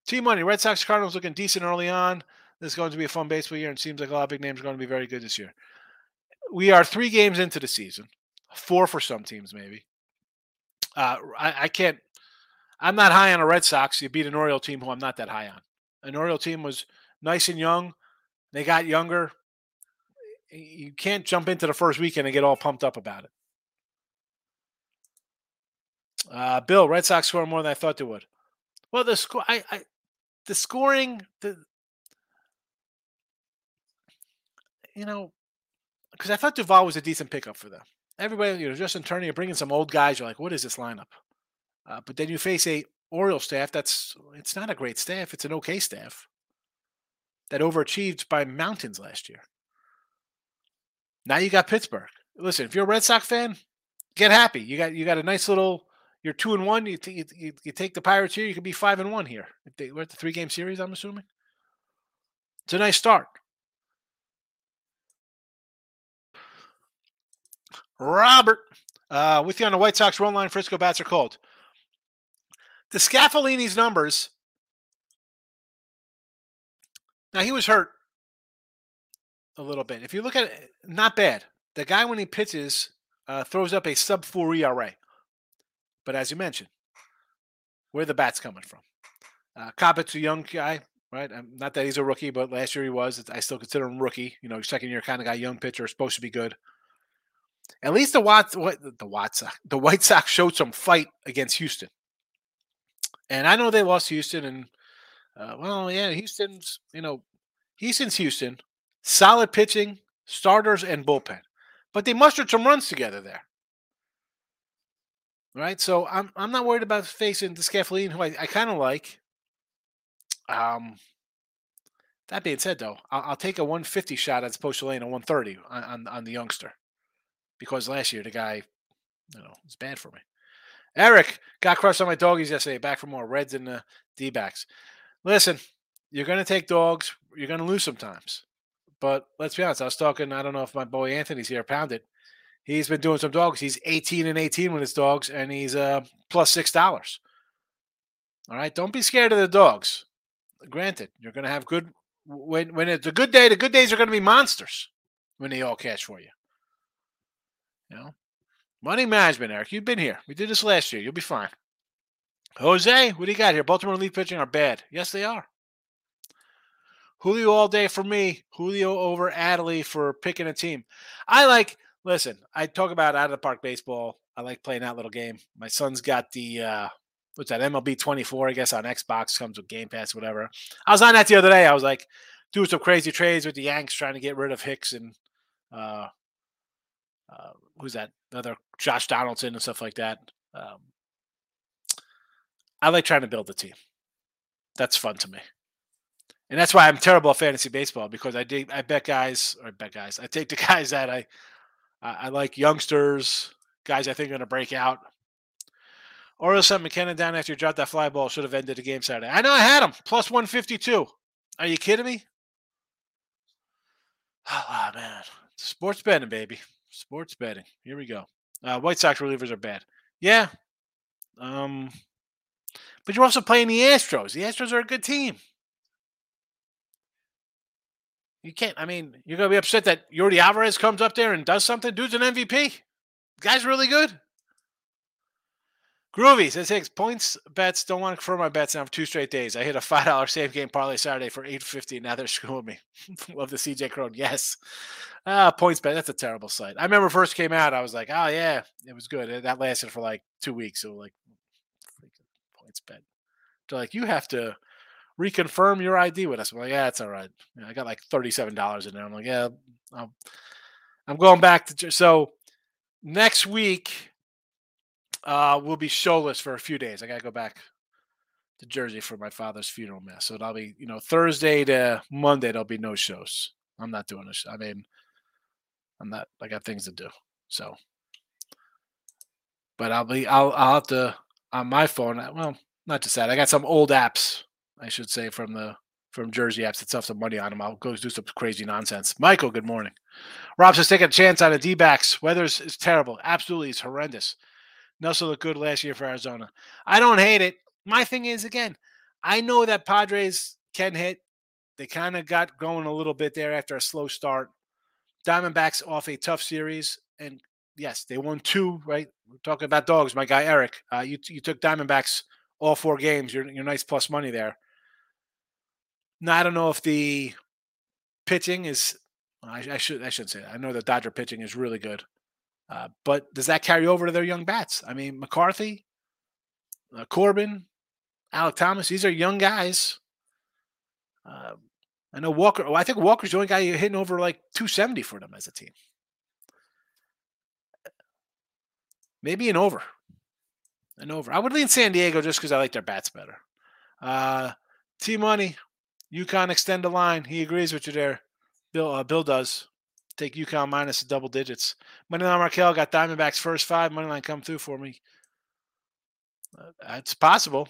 Team money. Red Sox Cardinals looking decent early on. This is going to be a fun baseball year, and seems like a lot of big names are going to be very good this year. We are three games into the season, four for some teams maybe. Uh, I, I, can't. I'm not high on a Red Sox. You beat an Oriole team who I'm not that high on. An Oriole team was nice and young. They got younger. You can't jump into the first weekend and get all pumped up about it. Uh, Bill, Red Sox score more than I thought they would. Well, the score, I, I, the scoring, the, you know, because I thought Duvall was a decent pickup for them everybody, you know, Justin Turner, you're bringing some old guys. You're like, what is this lineup? Uh, but then you face a Oriole staff that's it's not a great staff. It's an okay staff that overachieved by mountains last year. Now you got Pittsburgh. Listen, if you're a Red Sox fan, get happy. You got you got a nice little. You're two and one. You, t- you, you take the Pirates here. You could be five and one here. They, we're at the three game series, I'm assuming. It's a nice start. Robert, uh, with you on the White Sox run line, Frisco bats are cold. DeSclafani's numbers. Now he was hurt a little bit. If you look at it, not bad. The guy when he pitches uh, throws up a sub four ERA. But as you mentioned, where the bats coming from? Uh, Cobb's a young guy, right? Um, not that he's a rookie, but last year he was. I still consider him rookie. You know, second year kind of guy, young pitcher, supposed to be good. At least the Watts, what the Watts, the White Sox showed some fight against Houston. And I know they lost Houston, and uh, well, yeah, Houston's you know, Houston's Houston, solid pitching, starters, and bullpen, but they mustered some runs together there. right? So I'm I'm not worried about facing DeSclafani, who I, I kind of like. Um, that being said, though, I'll, I'll, take a 150 shot to laying a 130 on, on, on the youngster because last year the guy, you know, was bad for me. Eric got crushed on my doggies yesterday. Back for more Reds and the D backs. Listen, you're going to take dogs. You're going to lose sometimes. But let's be honest. I was talking. I don't know if my boy Anthony's here. Pounded. He's been doing some dogs. He's 18 and 18 with his dogs, and he's uh plus six dollars. All right. Don't be scared of the dogs. Granted, you're going to have good when when it's a good day. The good days are going to be monsters when they all catch for you. You know, money management, Eric. You've been here. We did this last year. You'll be fine. Jose, what do you got here? Baltimore relief pitching are bad. Yes, they are. Julio all day for me. Julio over Adley for picking a team. I like. Listen, I talk about out of the park baseball. I like playing that little game. My son's got the uh, what's that MLB 24, I guess on Xbox comes with Game Pass, whatever. I was on that the other day. I was like doing some crazy trades with the Yanks, trying to get rid of Hicks and uh, uh, who's that? Other Josh Donaldson and stuff like that. Um, I like trying to build a team. That's fun to me. And that's why I'm terrible at fantasy baseball because I dig, I bet guys or I bet guys. I take the guys that I I, like youngsters, guys I think are going to break out. Or sent McKenna down after he dropped that fly ball. Should have ended the game Saturday. I know I had him plus 152. Are you kidding me? Oh, man. Sports betting, baby. Sports betting. Here we go. Uh, White Sox relievers are bad. Yeah. Um, but you're also playing the Astros. The Astros are a good team. You can't. I mean, you're gonna be upset that Yordi Alvarez comes up there and does something. Dude's an MVP. Guy's really good. Groovy says Higgs points bets. Don't want to confirm my bets now for two straight days. I hit a five dollar same game parlay Saturday for eight fifty. Now they're screwing me. Love the CJ Cron. Yes. Ah, PointsBet. That's a terrible site. I remember first came out. I was like, oh yeah, it was good. That lasted for like two weeks. So like, PointsBet. They're like, you have to reconfirm your ID with us. I'm like, yeah, it's all right. I got like thirty-seven dollars in there. I'm like, yeah, i am going back to so next week. Uh, we'll be showless for a few days. I gotta go back to Jersey for my father's funeral mass. So it'll be, you know, Thursday to Monday. There'll be no shows. I'm not doing this. I mean, I'm not. I got things to do. So, but I'll be. I'll. I'll have to on my phone. Well, not just that. I got some old apps I should say, from the from Jersey apps that stuff some money on them. I'll go do some crazy nonsense. Michael, good morning. Rob's just taking a chance on the D backs. Weather is terrible. Absolutely, it's horrendous. Nelson looked good last year for Arizona. I don't hate it. My thing is, again, I know that Padres can hit. They kind of got going a little bit there after a slow start. Diamondbacks off a tough series. And yes, they won two, right? We're talking about dogs. My guy, Eric, uh, you, you took Diamondbacks all four games. You're, you're nice plus money there. Now I don't know if the pitching is. I, I should I shouldn't say that. I know the Dodger pitching is really good, uh, but does that carry over to their young bats? I mean, McCarthy, uh, Corbin, Alek Thomas. These are young guys. Uh, I know Walker. Well, I think Walker's the only guy hitting over like 270 for them as a team. Maybe an over. An over. I would lean San Diego just because I like their bats better. Uh, T Money, UConn extend the line. He agrees with you there. Bill uh, Bill does. Take UConn minus the double digits. Moneyline Markel got Diamondbacks first five. Moneyline come through for me. Uh, it's possible.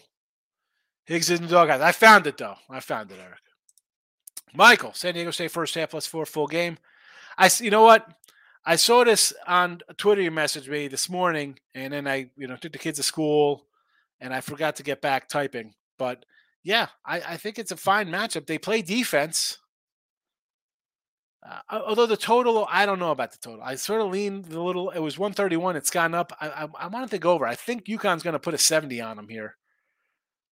Higgs isn't the. I found it though. I found it, Eric. Michael, San Diego State first half plus four full game. I you know what? I saw this on Twitter. You messaged me this morning, and then I you know took the kids to school, and I forgot to get back typing. But yeah, I, I think it's a fine matchup. They play defense. Uh, although the total, I don't know about the total. I sort of leaned a little. It was 131. It's gone up. I, I, I wanted to go over. I think UConn's going to put a 70 on them here.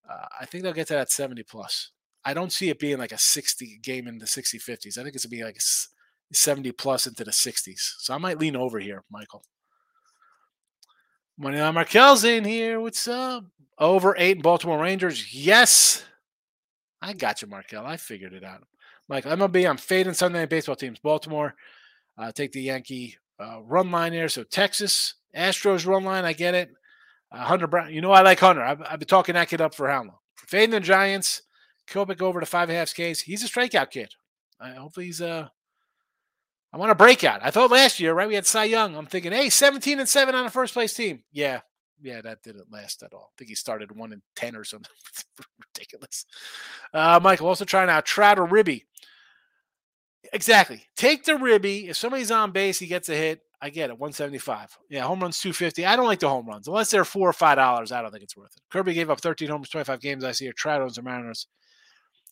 Uh, I think they'll get to that 70 plus. I don't see it being like a 60 game in the 60 50s. I think it's going to be like a 70 plus into the 60s. So I might lean over here, Michael. Money on Markel's in here. What's up? Over eight Baltimore Rangers. Yes. I got you, Markel. I figured it out. Mike, MLB, I'm fading Sunday night baseball teams. Baltimore, uh, take the Yankee uh, run line here. So Texas, Astros run line. I get it. Uh, Hunter Brown, you know I like Hunter. I've, I've been talking that kid up for how long? Fading the Giants, Kilpick over to five and a half Ks. He's a strikeout kid. I hopefully he's uh I want a breakout. I thought last year, right? We had Cy Young. I'm thinking, hey, 17 and 7 on a first place team. Yeah. Yeah, that didn't last at all. I think he started one and ten or something. ridiculous. Uh, Michael also trying out Trout or Ribby. Exactly. Take the Ribby. If somebody's on base, he gets a hit. I get it. 175. Yeah, home runs 250. I don't like the home runs. Unless they're four or five dollars, I don't think it's worth it. Kirby gave up 13 homers, 25 games. I see here. Trout owns the Mariners.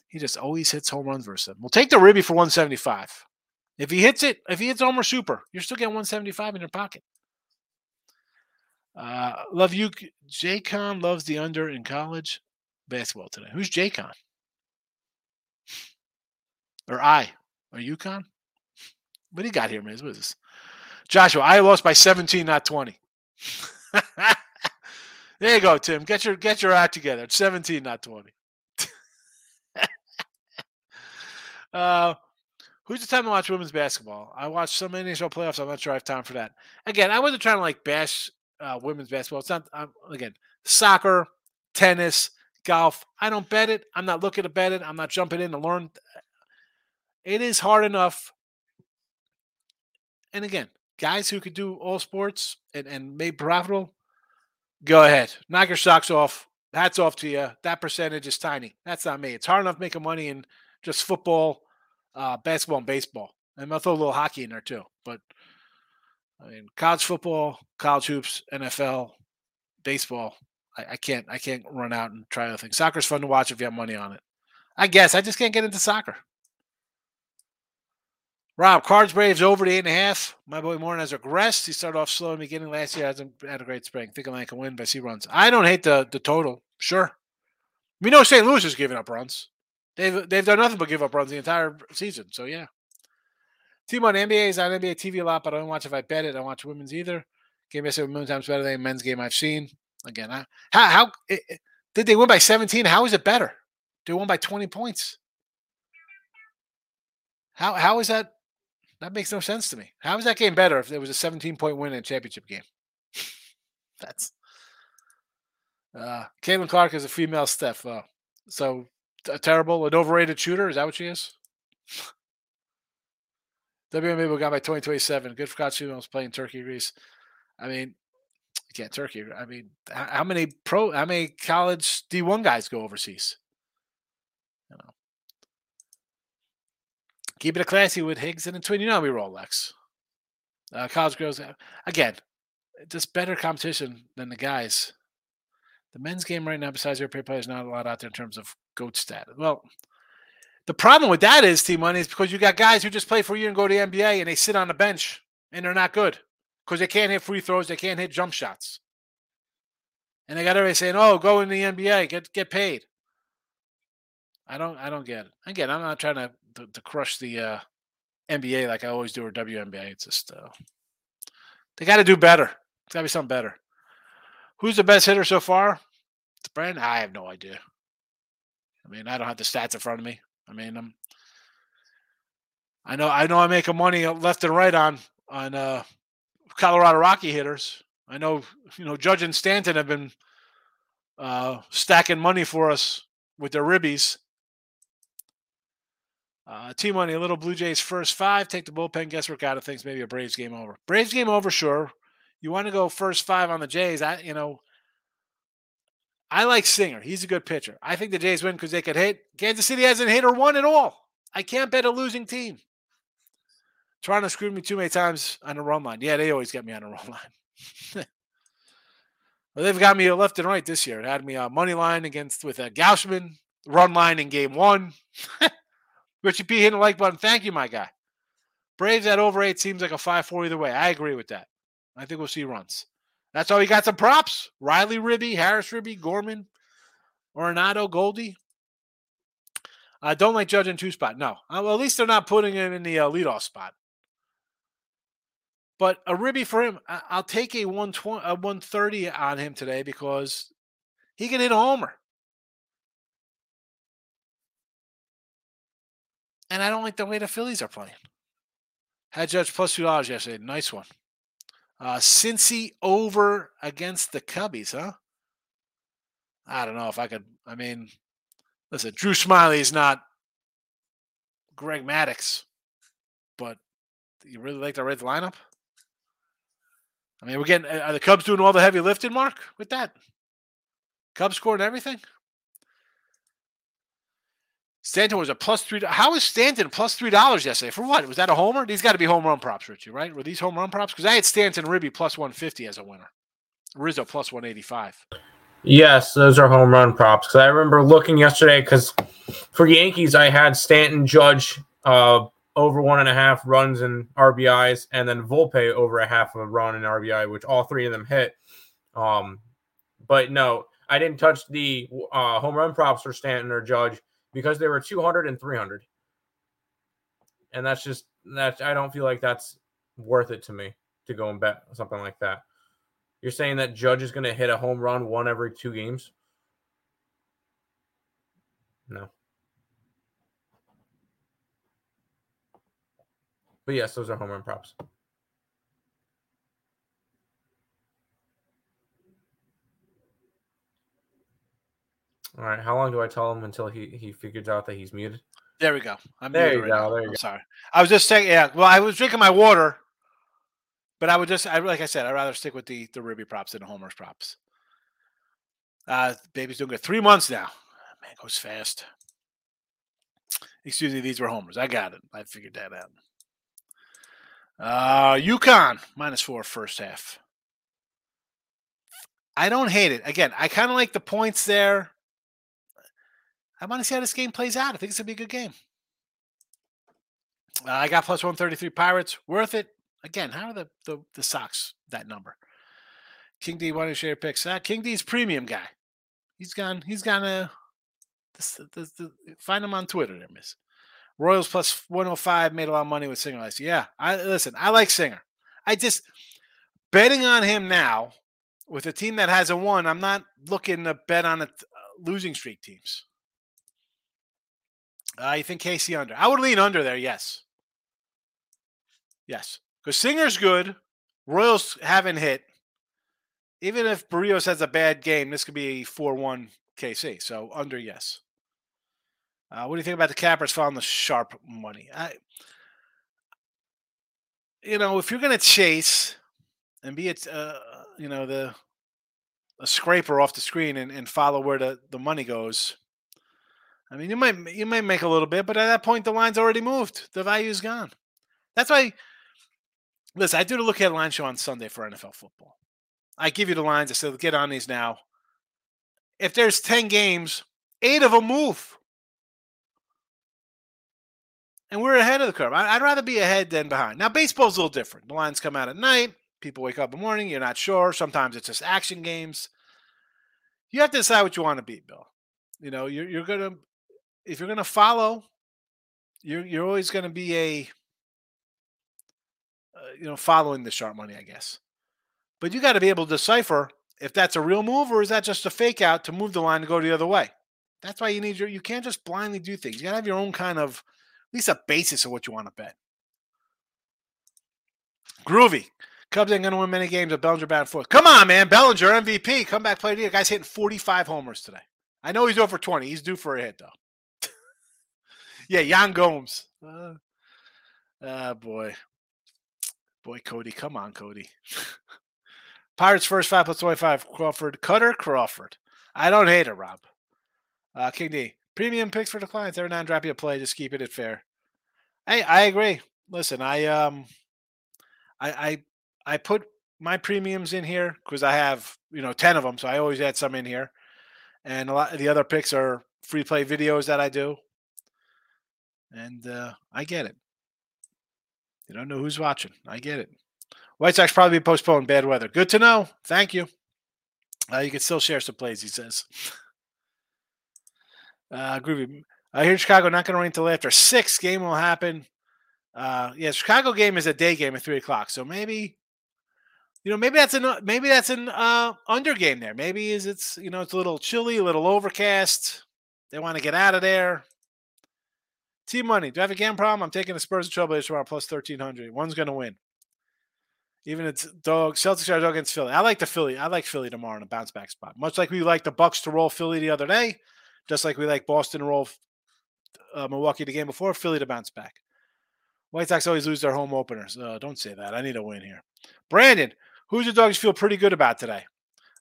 He just always hits home runs versus them. We'll take the Ribby for 175. If he hits it, if he hits Homer Super, you're still getting 175 in your pocket. Uh, love you. Jaycon loves the under in college basketball today. Who's Jaycon? Or I? Or UConn? What do you got here, man? What is this? Joshua, I lost by 17, not 20. there you go, Tim. Get your get your act together. It's 17, not 20. uh Who's the time to watch women's basketball? I watch so many NHL playoffs. I'm not sure I have time for that. Again, I wasn't trying to like bash uh, women's basketball. It's not. Um, again, soccer, tennis, golf. I don't bet it. I'm not looking to bet it. I'm not jumping in to learn. It is hard enough. And again, guys who could do all sports and, and made profitable, go ahead. Knock your socks off. Hats off to you. That percentage is tiny. That's not me. It's hard enough making money in just football uh, basketball and baseball. And I'll throw a little hockey in there too. But I mean, college football, college hoops, NFL, baseball. I, I can't. I can't run out and try other things. Soccer's fun to watch if you have money on it. I guess I just can't get into soccer. Rob, Cards Braves over the eight and a half. My boy Morton has regressed. He started off slow in the beginning last year. Hasn't had a great spring. Think I can win by C runs. I don't hate the the total. Sure. We know St. Louis is giving up runs. They've they've done nothing but give up runs the entire season. So yeah. Team on NBA is on NBA TV a lot, but I don't watch if I bet it. I watch women's either. Game yesterday a million times better than men's game I've seen. Again, I, how how it, did they win by 17? How is it better? They won by 20 points. How how is that? That makes no sense to me. How is that game better if there was a 17 point win in a championship game? That's uh Caitlin Clark is a female Steph. Uh, so a terrible, an overrated shooter. Is that what she is? WNBA got by 2027. Good for Katsuma playing Turkey, Greece. I mean, you can't Turkey. I mean, how many pro, how many college D1 guys go overseas? You know. Keep it a classy with Higgs and Twin. You know we roll Lex. Uh, college girls, again, just better competition than the guys. The men's game right now, besides European players, not a lot out there in terms of GOAT status. Well, the problem with that is, T Money, is because you got guys who just play for you and go to the NBA and they sit on the bench and they're not good because they can't hit free throws, they can't hit jump shots. And they got everybody saying, "Oh, go in the NBA, get get paid." I don't, I don't get it. Again, I'm not trying to to, to crush the uh, NBA like I always do or WNBA. It's just uh, they got to do better. It's got to be something better. Who's the best hitter so far? Brandon. I have no idea. I mean, I don't have the stats in front of me. I mean, I'm. I know. I know. I'm making money left and right on on uh, Colorado Rocky hitters. I know. You know, Judge and Stanton have been uh, stacking money for us with their ribbies. Uh, T money, a little Blue Jays first five. Take the bullpen guesswork out of things. Maybe a Braves game over. Braves game over, sure. You want to go first five on the Jays? I, you know, I like Singer. He's a good pitcher. I think the Jays win because they could hit. Kansas City hasn't hit or won at all. I can't bet a losing team. Toronto screwed me too many times on the run line. Yeah, they always get me on the run line. well, they've got me left and right this year. It had me a money line against with a uh, Gausman, run line in game one. Richie P hitting the like button. Thank you, my guy. Braves at over eight seems like a 5 4 either way. I agree with that. I think we'll see runs. That's all we got some props. Riley Ribby, Harris Ribby, Gorman, Arenado, Goldie. I don't like judging two spot. No. Uh, well, at least they're not putting him in the uh, leadoff spot. But a Ribby for him, I'll take a 120, a 130 on him today because he can hit a homer. And I don't like the way the Phillies are playing. Had Judge plus two dollars yesterday. Nice one. Uh, Cincy over against the Cubbies, huh? I don't know if I could. I mean, listen, Drew Smyly is not Greg Maddux, but you really like to Reds lineup? I mean, we're getting are the Cubs doing all the heavy lifting, Mark, with that? Cubs scoring everything? Stanton was a plus three. How is Stanton plus three dollars yesterday for what? Was that a homer? These got to be home run props, Richie, right? Were these home run props? Because I had Stanton Ribby plus one fifty as a winner. Rizzo plus one eighty five. Yes, those are home run props. Because I remember looking yesterday. Because for Yankees, I had Stanton Judge uh, over one and a half runs and RBIs, and then Volpe over a half of a run and RBI, which all three of them hit. Um, but no, I didn't touch the uh, home run props for Stanton or Judge because they were 200 and 300. And that's just that I don't feel like that's worth it to me to go and bet something like that. You're saying that Judge is going to hit a home run one every two games? No. But yes, those are home run props. All right. How long do I tell him until he he figures out that he's muted? There we go. I'm there you right go. Now. There you I'm go. Sorry. I was just saying. Yeah. Well, I was drinking my water, but I would just. I like I said. I'd rather stick with the the Ribby props than the homers props. Uh, baby's doing good. Three months now. Man, goes fast. Excuse me. These were homers. I got it. I figured that out. Uh, UConn minus four first half. I don't hate it. Again, I kind of like the points there. I want to see how this game plays out. I think it's gonna be a good game. Uh, I got plus one thirty three Pirates. Worth it. Again, how are the the, the Sox that number? King D want to share picks. Uh, King D's premium guy. He's gone. He's gone. Uh, find him on Twitter, there, Miss. Royals plus 105 made a lot of money with Singer last year. Yeah, I listen. I like Singer. I just betting on him now with a team that hasn't won. I'm not looking to bet on a, uh, losing streak teams. I think KC under. I would lean under there. Yes. Yes. Because Singer's good. Royals haven't hit. Even if Berrios has a bad game, this could be 4 1 KC. So under, yes. Uh, what do you think about the cappers following the sharp money? I, you know, if you're going to chase and be it, uh, you know, the a scraper off the screen and, and follow where the, the money goes, I mean, you might you might make a little bit, but at that point, the line's already moved. The value's gone. That's why. Listen, I do the look at line show on Sunday for NFL football. I give you the lines. I said, get on these now. If there's ten games, eight of them move, and we're ahead of the curve. I'd rather be ahead than behind. Now, baseball's a little different. The lines come out at night. People wake up in the morning. You're not sure. Sometimes it's just action games. You have to decide what you want to be, Bill. You know, you're you're gonna if you're going to follow, you're you're always going to be a uh, you know following the sharp money, I guess. But you got to be able to decipher if that's a real move or is that just a fake out to move the line to go the other way. That's why you need your you can't just blindly do things. You got to have your own kind of at least a basis of what you want to bet. Groovy. Cubs ain't going to win many games with Bellinger batting fourth. Come on, man. Bellinger, MVP. Come back, play the guy's hitting 45 homers today. I know he's over 20. He's due for a hit, though. Yeah, Yan Gomes. Uh, uh, boy. Boy, Cody. Come on, Cody. Pirates first five plus 25. Crawford. Kutter Crawford. I don't hate it, Rob. Uh, King D. Premium picks for the clients. Every now and drop you a play. Just keep it at fair. Hey, I agree. Listen, I um I I I put my premiums in here because I have, you know, 10 of them. So I always add some in here. And a lot of the other picks are free play videos that I do. And uh, I get it. You don't know who's watching. I get it. White Sox probably be postponed bad weather. Good to know. Thank you. Uh, you can still share some plays, he says. Uh, groovy. I hear Chicago not going to rain until after six. Game will happen. Uh, yeah, Chicago game is a day game at three o'clock. So maybe, you know, maybe that's an maybe that's an uh, under game there. Maybe is it's you know it's a little chilly, a little overcast. They want to get out of there. Team money. Do I have a game problem? I'm taking the Spurs and Trailblazers tomorrow plus 1300. One's going to win. Even it's dog Celtics are dog against Philly. I like the Philly. I like Philly tomorrow in a bounce back spot. Much like we like the Bucks to roll Philly the other day, just like we like Boston to roll uh, Milwaukee the game before, Philly to bounce back. White Sox always lose their home openers. Uh, don't say that. I need a win here. Brandon, who's your dogs feel pretty good about today?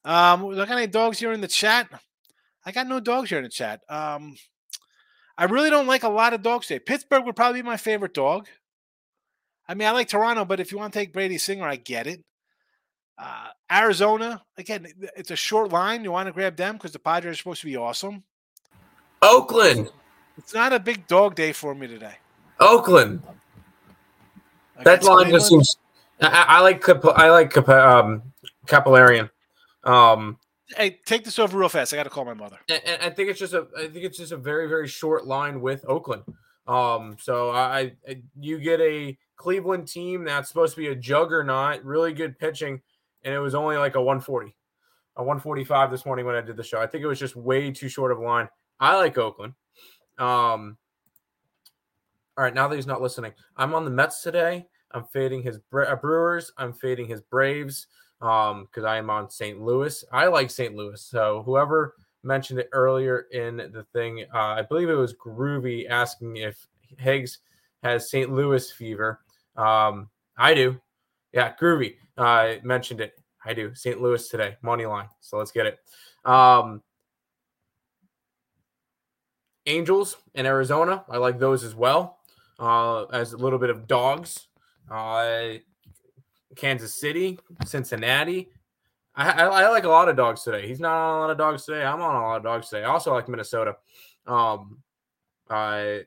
Um, look any dogs here in the chat. I got no dogs here in the chat. Um, I really don't like a lot of dogs today. Pittsburgh would probably be my favorite dog. I mean, I like Toronto, but if you want to take Brady Singer, I get it. Uh, Arizona, again, it's a short line. You want to grab them because the Padres are supposed to be awesome. Oakland. It's not a big dog day for me today. Oakland. That line just seems. I, I like I like um, Capillarian. Um, hey, take this over real fast. I got to call my mother. And, and, I think it's just a I think it's just a very very short line with Oakland. Um, so I, I you get a Cleveland team that's supposed to be a juggernaut, really good pitching, and it was only like a 140, a 145 this morning when I did the show. I think it was just way too short of line. I like Oakland. Um, all right, now that he's not listening, I'm on the Mets today. I'm fading his Brewers. I'm fading his Braves um because I am on St. Louis. I like St. Louis. So whoever mentioned it earlier in the thing, uh, I believe it was Groovy asking if Higgs has St. Louis fever. Um, I do. Yeah, Groovy uh, mentioned it. I do. St. Louis today, money line. So let's get it. Um, Angels in Arizona. I like those as well. Uh, as a little bit of dogs. Uh, Kansas City, Cincinnati. I, I, I, like a lot of dogs today. He's not on a lot of dogs today. I'm on a lot of dogs today. I also like Minnesota. Um, I,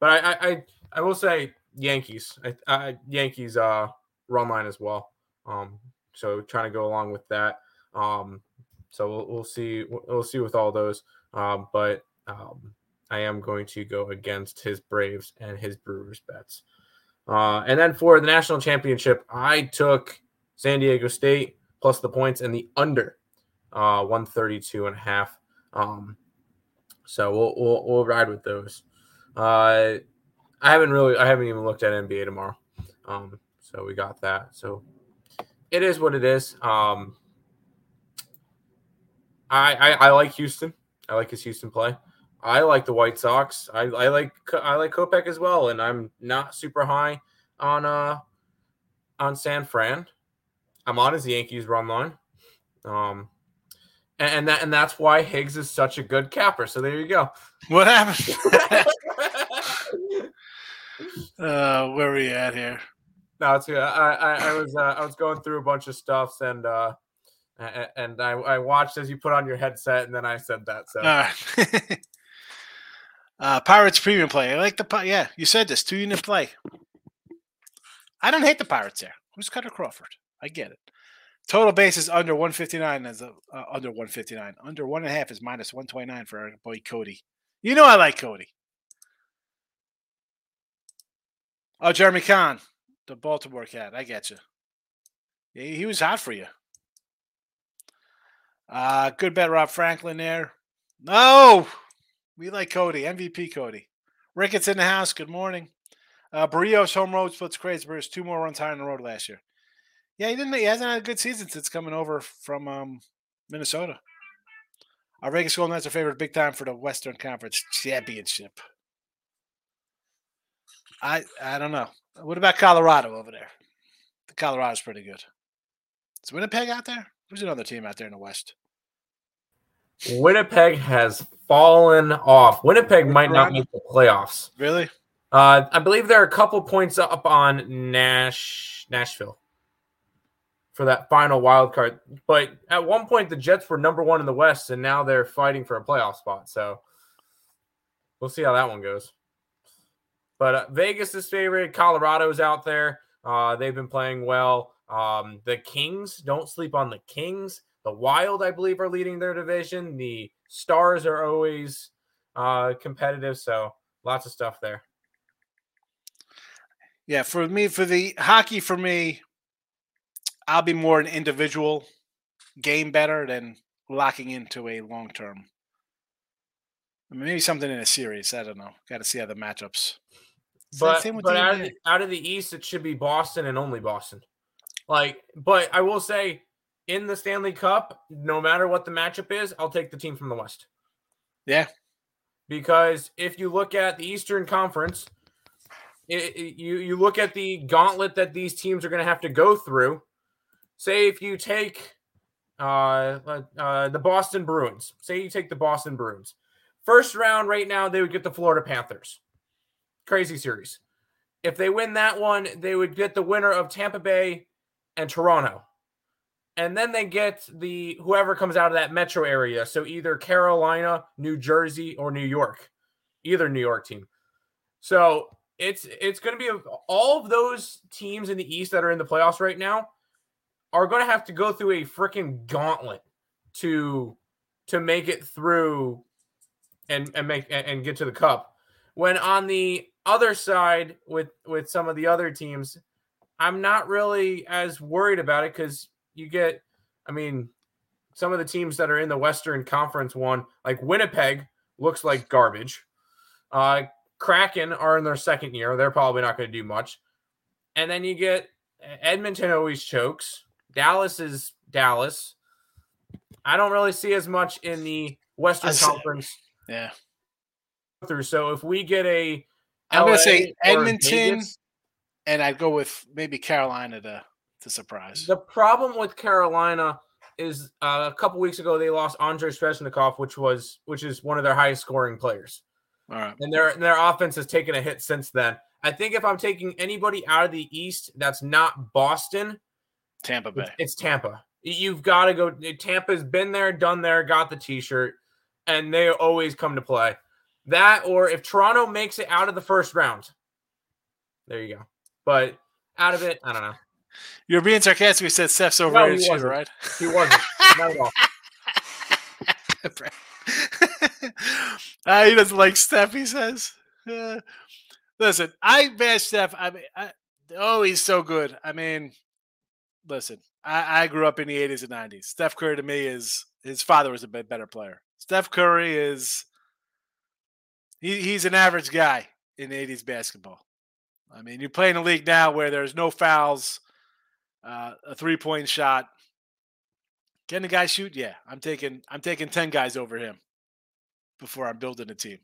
but I, I, I will say Yankees. I, I, Yankees uh run line as well. Um, so trying to go along with that. Um, so we'll, we'll see. We'll see with all those. Um, but um, I am going to go against his Braves and his Brewers bets. Uh, and then for the national championship, I took San Diego State plus the points and the under uh, 132 and a half. Um, so we'll, we'll, we'll ride with those. Uh, I haven't really, I haven't even looked at NBA tomorrow. Um, so we got that. So it is what it is. Um, I, I, I like Houston. I like his Houston play. I like the White Sox. I, I like I like Kopech as well, and I'm not super high on uh on San Fran. I'm on his Yankees run line. Um and, and that and that's why Higgs is such a good capper. So there you go. What happened? uh where are we at here? No, it's good. I, I, I was uh, I was going through a bunch of stuffs and uh and I, I watched as you put on your headset and then I said that. So Uh, Pirates premium play. I like the yeah. You said this two unit play. I don't hate the Pirates there. Who's Kutter Crawford? I get it. Total bases under 159 as a, uh, under 159. Under one and a half is minus 129 for our boy Cody. You know I like Cody. Oh, Jeremy Kahn, the Baltimore cat. I get you. Yeah, he was hot for you. Uh, good bet, Rob Franklin there. No, we like Cody, MVP Cody. Ricketts in the house. Good morning. Uh, Berrios home road splits crazy. Berrios two more runs higher in the road last year. Yeah, he didn't. He hasn't had a good season since coming over from um, Minnesota. Our Vegas Golden Knights are favored big time for the Western Conference Championship. I I don't know. What about Colorado over there? The Colorado's pretty good. Is Winnipeg out there? Who's another team out there in the West? Winnipeg has fallen off. Winnipeg might not make the playoffs. Really? Uh, I believe they're a couple points up on Nash Nashville for that final wild card. But at one point, the Jets were number one in the West, and now they're fighting for a playoff spot. So we'll see how that one goes. But uh, Vegas is favorite. Colorado's out there. Uh, they've been playing well. Um, the Kings, don't sleep on the Kings. The Wild, I believe, are leading their division. The Stars are always uh, competitive. So lots of stuff there. Yeah, for me, for the hockey, for me, I'll be more an individual game better than locking into a long term. I mean, maybe something in a series. I don't know. Got to see how the matchups. But, but out, of the, out of the East, it should be Boston and only Boston. Like, but I will say, in the Stanley Cup, no matter what the matchup is, I'll take the team from the West. Yeah. Because if you look at the Eastern Conference, it, it, you you look at the gauntlet that these teams are going to have to go through. Say if you take uh, uh, the Boston Bruins. Say you take the Boston Bruins. First round right now, they would get the Florida Panthers. Crazy series. If they win that one, they would get the winner of Tampa Bay and Toronto. And then they get the whoever comes out of that metro area. So either Carolina, New Jersey, or New York. Either New York team. So it's it's going to be a, all of those teams in the East that are in the playoffs right now are going to have to go through a freaking gauntlet to to make it through and and make and get to the cup. When on the other side with with some of the other teams, I'm not really as worried about it because you get, I mean, some of the teams that are in the Western Conference one, like Winnipeg, looks like garbage. Uh, Kraken are in their second year; they're probably not going to do much. And then you get Edmonton always chokes. Dallas is Dallas. I don't really see as much in the Western Conference. Yeah. Through so if we get a, I'm going to say Edmonton, Vegas, and I'd go with maybe Carolina to to surprise. The problem with Carolina is uh, a couple weeks ago they lost Andrei Svechnikov, which was which is one of their highest scoring players. All right. And their their offense has taken a hit since then. I think if I'm taking anybody out of the East that's not Boston, Tampa Bay. It's, Tampa. You've got to go. Tampa's been there, done there, got the T-shirt, and they always come to play. That or if Toronto makes it out of the first round, there you go. But out of it, I don't know. You're being sarcastic. You said Steph's overrated, no, shooter, right? He wasn't. Not at all. uh, he doesn't like Steph. He says. Uh, listen, I bash Steph. I mean, I, oh, he's so good. I mean, listen, I, I grew up in the 80s and 90s. Steph Curry to me is his father was a bit better player. Steph Curry is he, he's an average guy in 80s basketball. I mean, you play in a league now where there's no fouls, uh, a three point shot. Can the guy shoot? Yeah, I'm taking I'm taking ten guys over him before I'm building a team.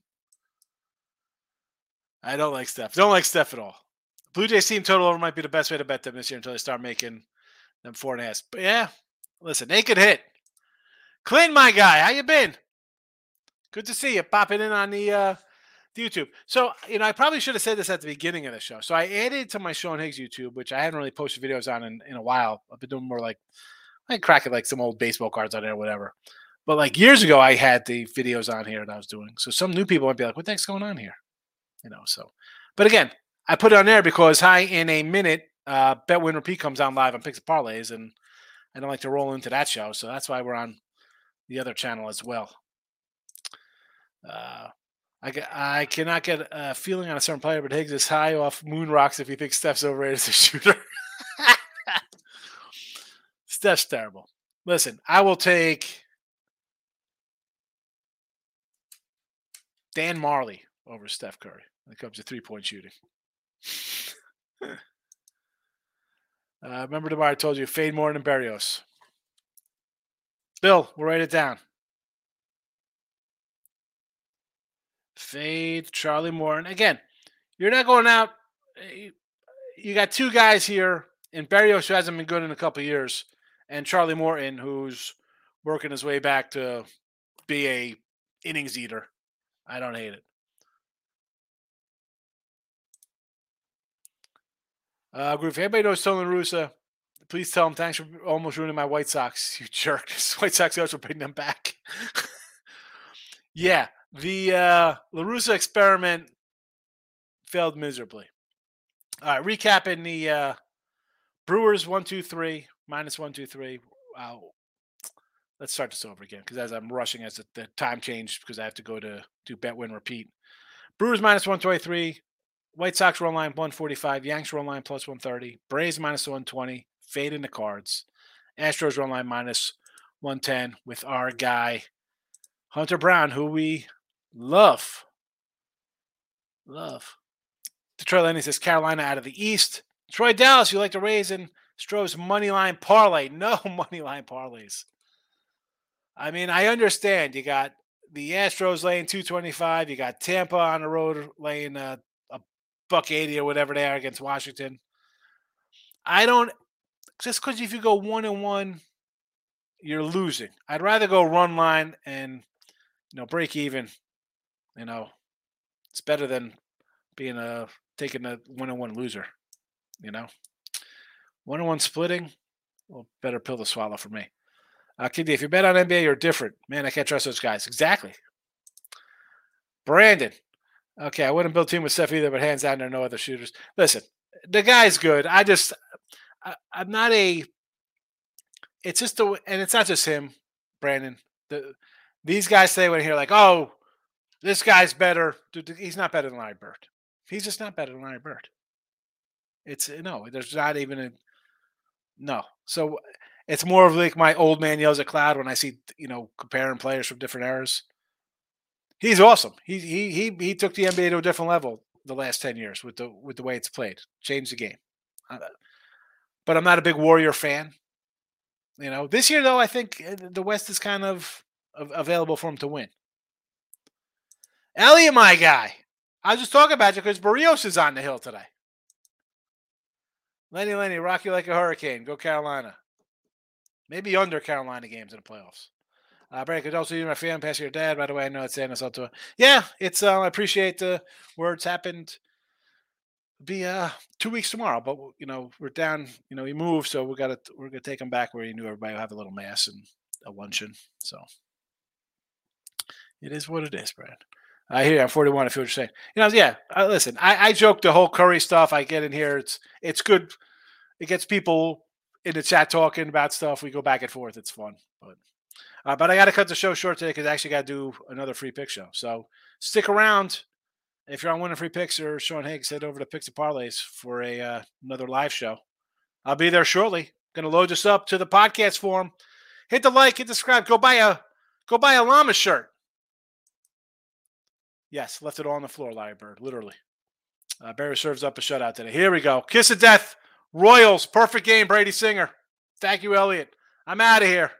I don't like Steph. Don't like Steph at all. Blue Jays team total over might be the best way to bet them this year until they start making them four and a half. But yeah, listen, they could hit. Clint, my guy, how you been? Good to see you popping in on the uh, YouTube. So, you know, I probably should have said this at the beginning of the show. So I added to my Sean Higgs YouTube, which I hadn't really posted videos on in, in a while. I've been doing more like I crack it like some old baseball cards on there, or whatever. But like years ago, I had the videos on here that I was doing. So some new people might be like, "What the heck's going on here?" You know. So, but again, I put it on there because hi, in a minute, uh, Bet Win Repeat comes on live on Picks and Parlays, and I don't like to roll into that show, so that's why we're on the other channel as well. Uh, I, I cannot get a feeling on a certain player, but Higgs is high off moon rocks if you think Steph's overrated as a shooter. Steph's terrible. Listen, I will take Dan Majerle over Steph Curry when it comes to three point shooting. Uh, remember tomorrow I told you fade Morton Berrios. Bill, we'll write it down. Fade Charlie Moore. And again, you're not going out. Eh, you got two guys here, and Berrios who hasn't been good in a couple years, and Charlie Morton who's working his way back to be a innings eater. I don't hate it. Uh, group, if anybody knows Tony Russa, please tell him thanks for almost ruining my White Sox, you jerk. White Sox guys for bringing them back. yeah, the uh, La Russa experiment failed miserably. All right, recapping the uh, Brewers one two three minus one two three. Wow. Let's start this over again because as I'm rushing as the, the time changed because I have to go to do bet win repeat. Brewers minus 123, White Sox run line 145, Yanks run line plus 130, Braves minus 120, fade in the cards. Astros run line minus 110 with our guy Hunter Brown, who we love. Love. Detroit Landing says Carolina out of the East. Troy Dallas, you like to Rays and Stroh's money line parlay. No money line parlays. I mean, I understand you got the Astros laying 225. You got Tampa on the road laying a, a buck 80 or whatever they are against Washington. I don't just because if you go one and one, you're losing. I'd rather go run line and you know break even. You know, it's better than being a taking a one on one loser. You know, One on one splitting, well, better pill to swallow for me. Uh, Kiddy, if you bet on NBA, you're different. Man, I can't trust those guys. Exactly. Brandon. Okay, I wouldn't build team with Steph either, but hands down, there are no other shooters. Listen, the guy's good. I just, I, am not a. It's just the, and it's not just him, Brandon. The these guys say when here like, oh, this guy's better. He's not better than Larry Bird. He's just not better than Larry Bird. It's no, there's not even a no. So it's more of like my old man yells at cloud when I see you know comparing players from different eras. He's awesome. He he he he took the NBA to a different level the last ten years with the with the way it's played. Changed the game. Uh, but I'm not a big Warrior fan. You know, this year though, I think uh, the West is kind of available for him to win. Elliot, my guy. I was just talking about you because Barrios is on the hill today. Lenny, Lenny, rock you like a hurricane. Go Carolina. Maybe under Carolina games in the playoffs. Uh, could also you my fan pass your dad. By the way, I know it's saying out to. Yeah, it's. Uh, I appreciate the words. Happened. Be uh two weeks tomorrow, but you know we're down. You know he moved, so we got to we're gonna take him back where he knew everybody would have a little mass and a luncheon. So it is what it is, Brad. I hear I'm 41. I feel what you're saying. You know, yeah. Uh, listen, I, I joke the whole Curry stuff. I get in here. It's it's good. It gets people in the chat talking about stuff. We go back and forth. It's fun. But uh, but I got to cut the show short today because I actually got to do another free pick show. So stick around. If you're on winning free picks or Sean Higgs, head over to Picks and Parlays for a uh, another live show. I'll be there shortly. Going to load this up to the podcast form. Hit the like, hit the subscribe. Go buy a go buy a llama shirt. Yes, left it all on the floor, Larry Bird, literally. Uh, Barry serves up a shutout today. Here we go. Kiss of death. Royals. Perfect game, Brady Singer. Thank you, Elliot. I'm out of here.